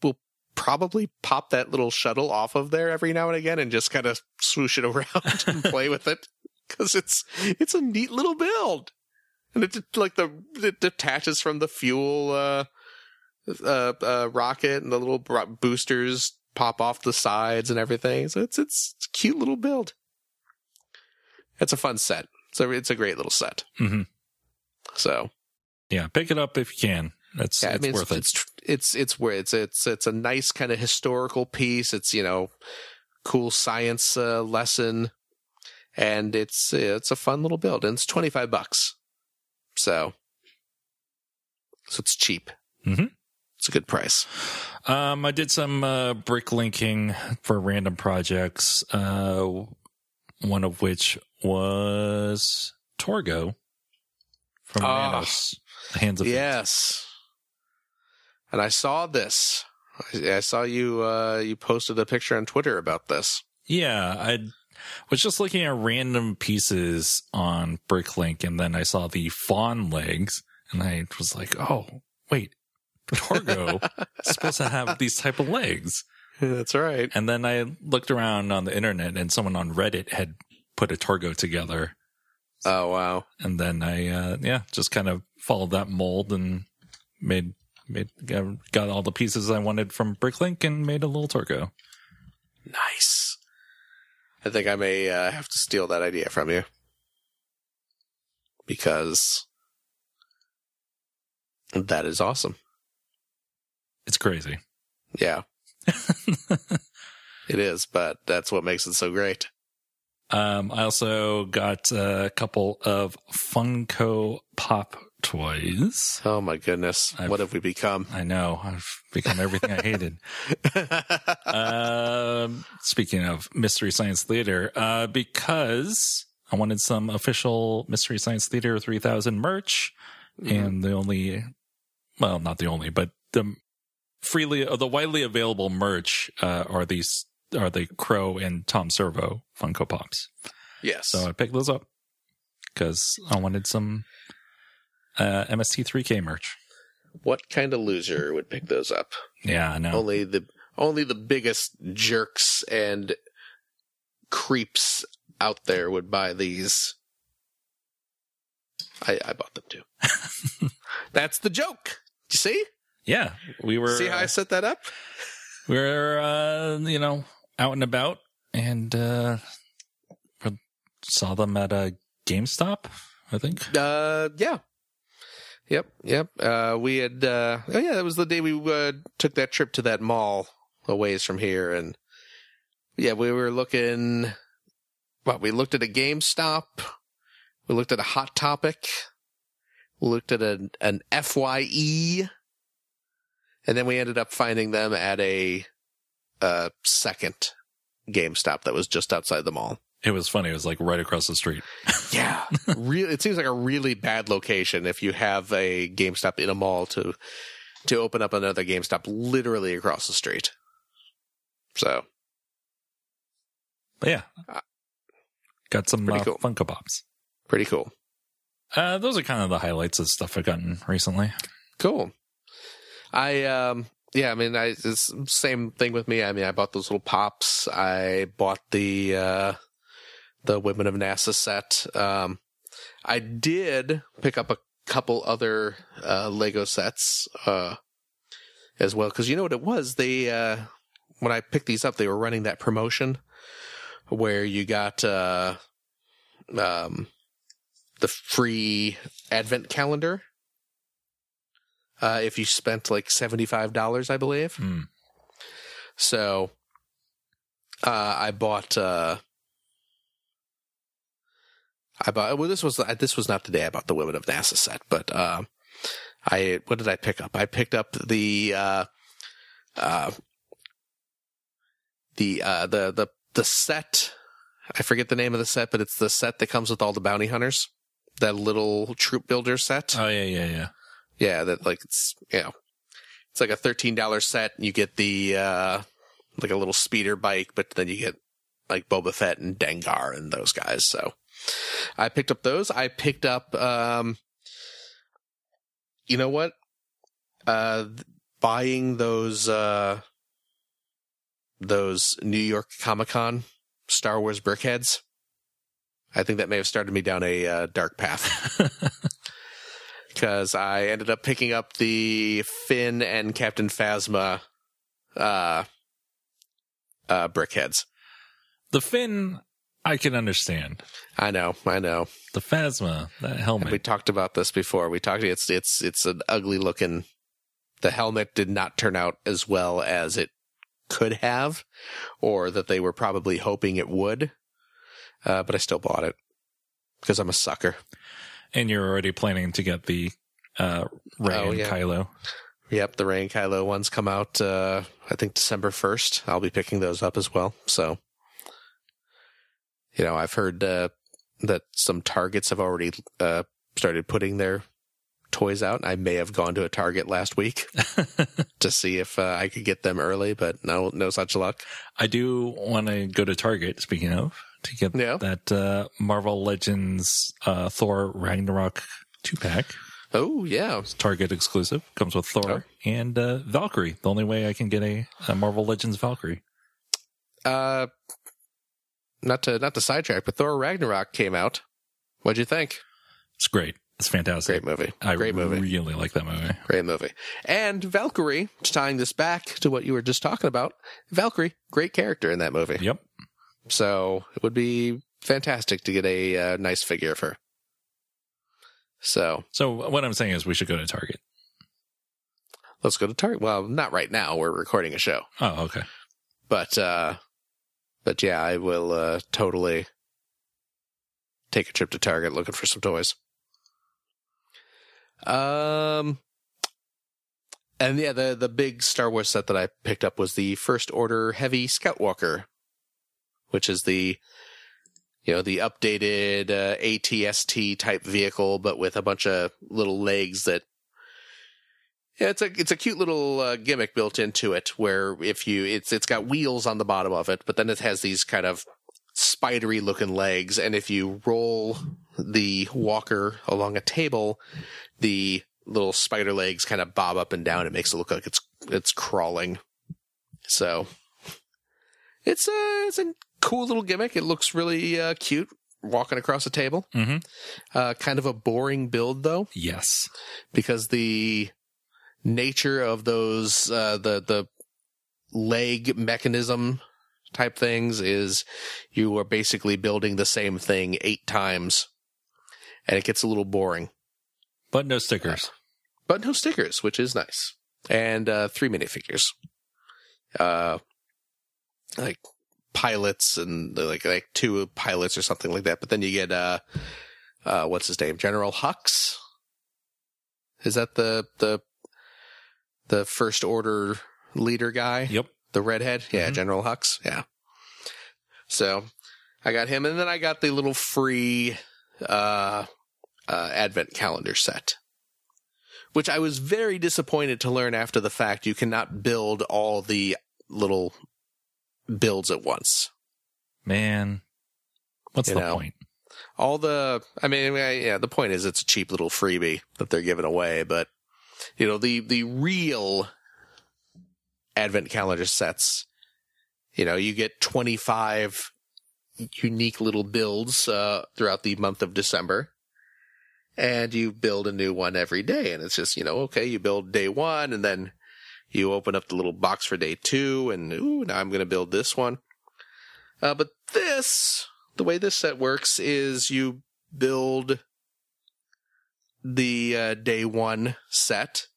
will probably pop that little shuttle off of there every now and again and just kind of swoosh it around and play with it because it's it's a neat little build. And it like the it detaches from the fuel uh, uh, uh, rocket and the little boosters pop off the sides and everything. So it's it's, it's a cute little build. It's a fun set. So it's a great little set. hmm So Yeah. Pick it up if you can. It's, yeah, it's I mean, worth it's, it. it's it's it's where it's it's it's a nice kind of historical piece. It's you know, cool science uh, lesson, and it's it's a fun little build, and it's twenty five bucks. So, so it's cheap. Mhm. It's a good price. Um, I did some uh, brick linking for random projects. Uh, one of which was Torgo from Ah. Manos, Hands of Fate. And I saw this. I I saw you uh you posted a picture on Twitter about this. Yeah, I was just looking at random pieces on Bricklink, and then I saw the fawn legs, and I was like, "Oh, wait, Torgo is supposed to have these type of legs." That's right. And then I looked around on the internet, and someone on Reddit had put a Torgo together, Oh wow. and then I, uh, yeah, just kind of followed that mold and made made got, all the pieces I wanted from Bricklink and made a little Torgo. Nice. I think I may uh, have to steal that idea from you. Because that is awesome. It's crazy. Yeah. it is, but that's what makes it so great. Um, I also got a couple of Funko Pop toys. Oh my goodness. I've- what have we become? I know I've become everything I hated. um, speaking of Mystery Science Theater, uh, because I wanted some official Mystery Science Theater 3000 merch, and the only, well, not the only, but the freely, uh, the widely available merch uh, are these are the Crow and Tom Servo Funko Pops. yes. So I picked those up because I wanted some uh, MST3K merch. what kind of loser would pick those up? Yeah, I know. Only the only the biggest jerks and creeps out there would buy these. I, I bought them too. That's the joke. You see? Yeah, we were. See how I set that up? we were, uh, you know, out and about, and uh, saw them at a GameStop. I think. Uh, yeah. Yep, yep. Uh, we had, uh, oh yeah, that was the day we uh, took that trip to that mall a ways from here. And yeah, we were looking, well, we looked at a GameStop. We looked at a Hot Topic. We looked at an, an FYE. And then we ended up finding them at a, uh, second GameStop that was just outside the mall. It was funny. It was like right across the street. Yeah, really. It seems like a really bad location if you have a GameStop in a mall to to open up another GameStop literally across the street. So But yeah, got some uh, cool. Funko Pops. pretty cool. Uh, those are kind of the highlights of stuff I've gotten recently. Cool. I um yeah, I mean I it's same thing with me. I mean I bought those little pops. I bought the uh the Women of NASA set. Um I did pick up a couple other uh Lego sets uh as well cuz you know what it was? They uh when I picked these up they were running that promotion where you got uh um the free advent calendar uh, if you spent like $75, I believe. Hmm. So uh, I bought. I bought. Well, this was this was not the day I bought the Women of NASA set, but uh, I what did I pick up? I picked up the uh, uh, the uh, the the the set. I forget the name of the set, but it's the set that comes with all the bounty hunters. That little troop builder set. Oh yeah, yeah, yeah. Yeah, that like it's you know, it's like a thirteen dollar set. You get the uh like a little speeder bike, but then you get like Boba Fett and Dengar and those guys. So I picked up those. I picked up um you know what? Uh buying those uh those New York Comic Con Star Wars BrickHeadz. I think that may have started me down a uh, dark path because I ended up picking up the Finn and Captain Phasma uh, uh, BrickHeadz. The Finn, I can understand. I know, I know. The Phasma, that helmet. we talked about this before. We talked. It's it's it's an ugly looking. The helmet did not turn out as well as it could have, or that they were probably hoping it would. Uh, but I still bought it because I'm a sucker. and you're already planning to get the uh, Rey Oh, and yeah. Kylo. Yep, the Rey and Kylo ones come out. Uh, I think December first. I'll be picking those up as well. So, you know, I've heard uh, that some Targets have already uh, started putting their toys out. I may have gone to a Target last week to see if uh, I could get them early, but no, no such luck. I do want to go to Target. Speaking of, to get Yeah. that uh, Marvel Legends uh, Thor Ragnarok two pack. Oh yeah, Target exclusive comes with Thor Oh. and uh, Valkyrie. The only way I can get a, a Marvel Legends Valkyrie. uh, not to not to sidetrack, but Thor Ragnarok came out. What'd you think? It's great. It's fantastic. Great movie. I Great movie. really like that movie. Great movie. And Valkyrie, tying this back to what you were just talking about, Valkyrie, great character in that movie. Yep. So it would be fantastic to get a uh, nice figure of her. So So what I'm saying is we should go to Target. let's go to Target. Well, not right now. We're recording a show, Oh, okay. but uh, but yeah, I will uh, totally take a trip to Target looking for some toys. Um, and yeah, the the big Star Wars set that I picked up was the First Order Heavy Scout Walker, which is the you know the updated uh, ATST type vehicle, but with a bunch of little legs that. Yeah, it's a it's a cute little uh, gimmick built into it where if you it's it's got wheels on the bottom of it, but then it has these kind of spidery looking legs, and if you roll the walker along a table, the little spider legs kind of bob up and down. It makes it look like it's it's crawling. So it's a it's a cool little gimmick. It looks really uh, cute walking across a table. Mhm. Uh, kind of a boring build though, Yes. because the nature of those uh, the the leg mechanism type things is you are basically building the same thing eight times, and it gets a little boring But no stickers. but no stickers, which is nice. And uh, three minifigures, uh, like pilots and like like two pilots or something like that. But then you get uh, uh, what's his name, General Hux. Is that the the the first order leader guy? Yep. The redhead, yeah, Mhm. General Hux, yeah. So I got him, and then I got the little free uh, uh, advent calendar set which I was very disappointed to learn after the fact. You cannot build all the little builds at once. Man, what's You the know. point? all the i mean yeah the point is it's a cheap little freebie that they're giving away but you know the the real advent calendar sets. You know you get 25 unique little builds uh throughout the month of december. And you build a new one every day. And it's just you know okay you build day one and then you open up the little box for day two and ooh now i'm going to build this one. Uh, but this the way this set works is you build the uh, day one set.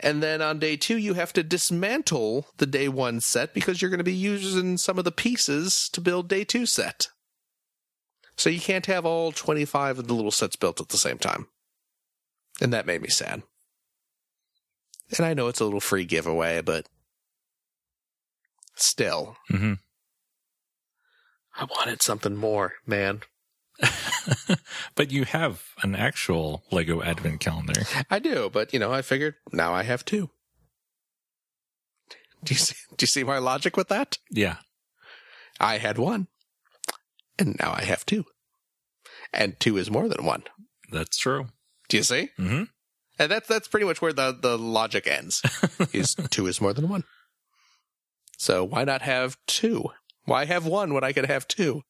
And then on day two you have to dismantle the day one set because you're going to be using some of the pieces to build day two set. So you can't have all 25 of the little sets built at the same time. And that made me sad. And i know it's a little free giveaway but still. Mm-hmm. i wanted something more man But you have an actual Lego Advent calendar. I do, but you know, I figured now I have two. Do you see, do you see my logic with that? Yeah. I had one, and now I have two, and two is more than one. That's true. Do you see? hmm And that's that's pretty much where the the logic ends. is two is more than one. So why not have two? Why have one when I could have two?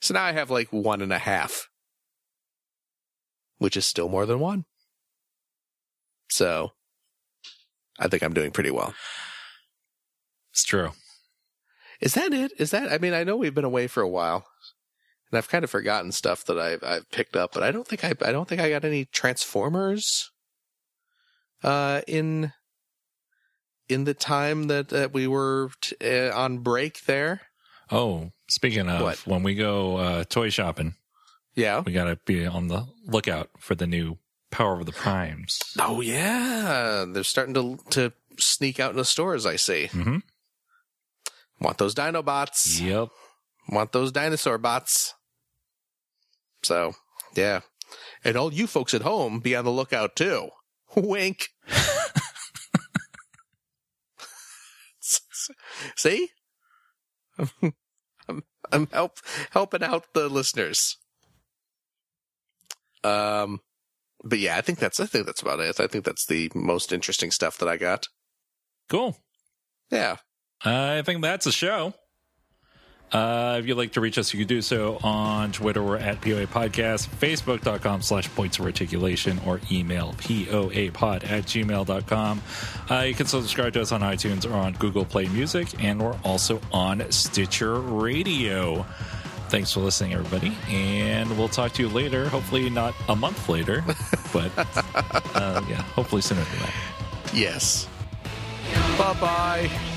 So now I have like one and a half, which is still more than one. So I think I'm doing pretty well. It's true. Is that it? Is that? I mean, I know we've been away for a while, and I've kind of forgotten stuff that I've I've picked up, but I don't think I I don't think I got any Transformers. Uh, in in the time that that we were t- uh, on break there. Oh, speaking of, What? when we go uh, toy shopping, Yeah. we got to be on the lookout for the new Power of the Primes. Oh yeah, they're starting to to sneak out in the stores. I see. hmm Want those Dinobots? Yep. Want those dinosaur bots? So yeah, and all you folks at home, be on the lookout too. Wink. See, I'm help helping out the listeners. Um, but yeah, I think that's I think that's about it. I think that's the most interesting stuff that I got. Cool. Yeah. I think that's a show. Uh, if you'd like to reach us, you can do so on Twitter. We're at POA Podcast, Facebook.com slash points of articulation, or email POA pod at gmail.com. Uh, you can subscribe to us on iTunes or on Google Play Music, and we're also on Stitcher Radio. Thanks for listening, everybody. And we'll talk to you later. Hopefully, not a month later, but uh, yeah, hopefully sooner than that. Yes. Bye bye.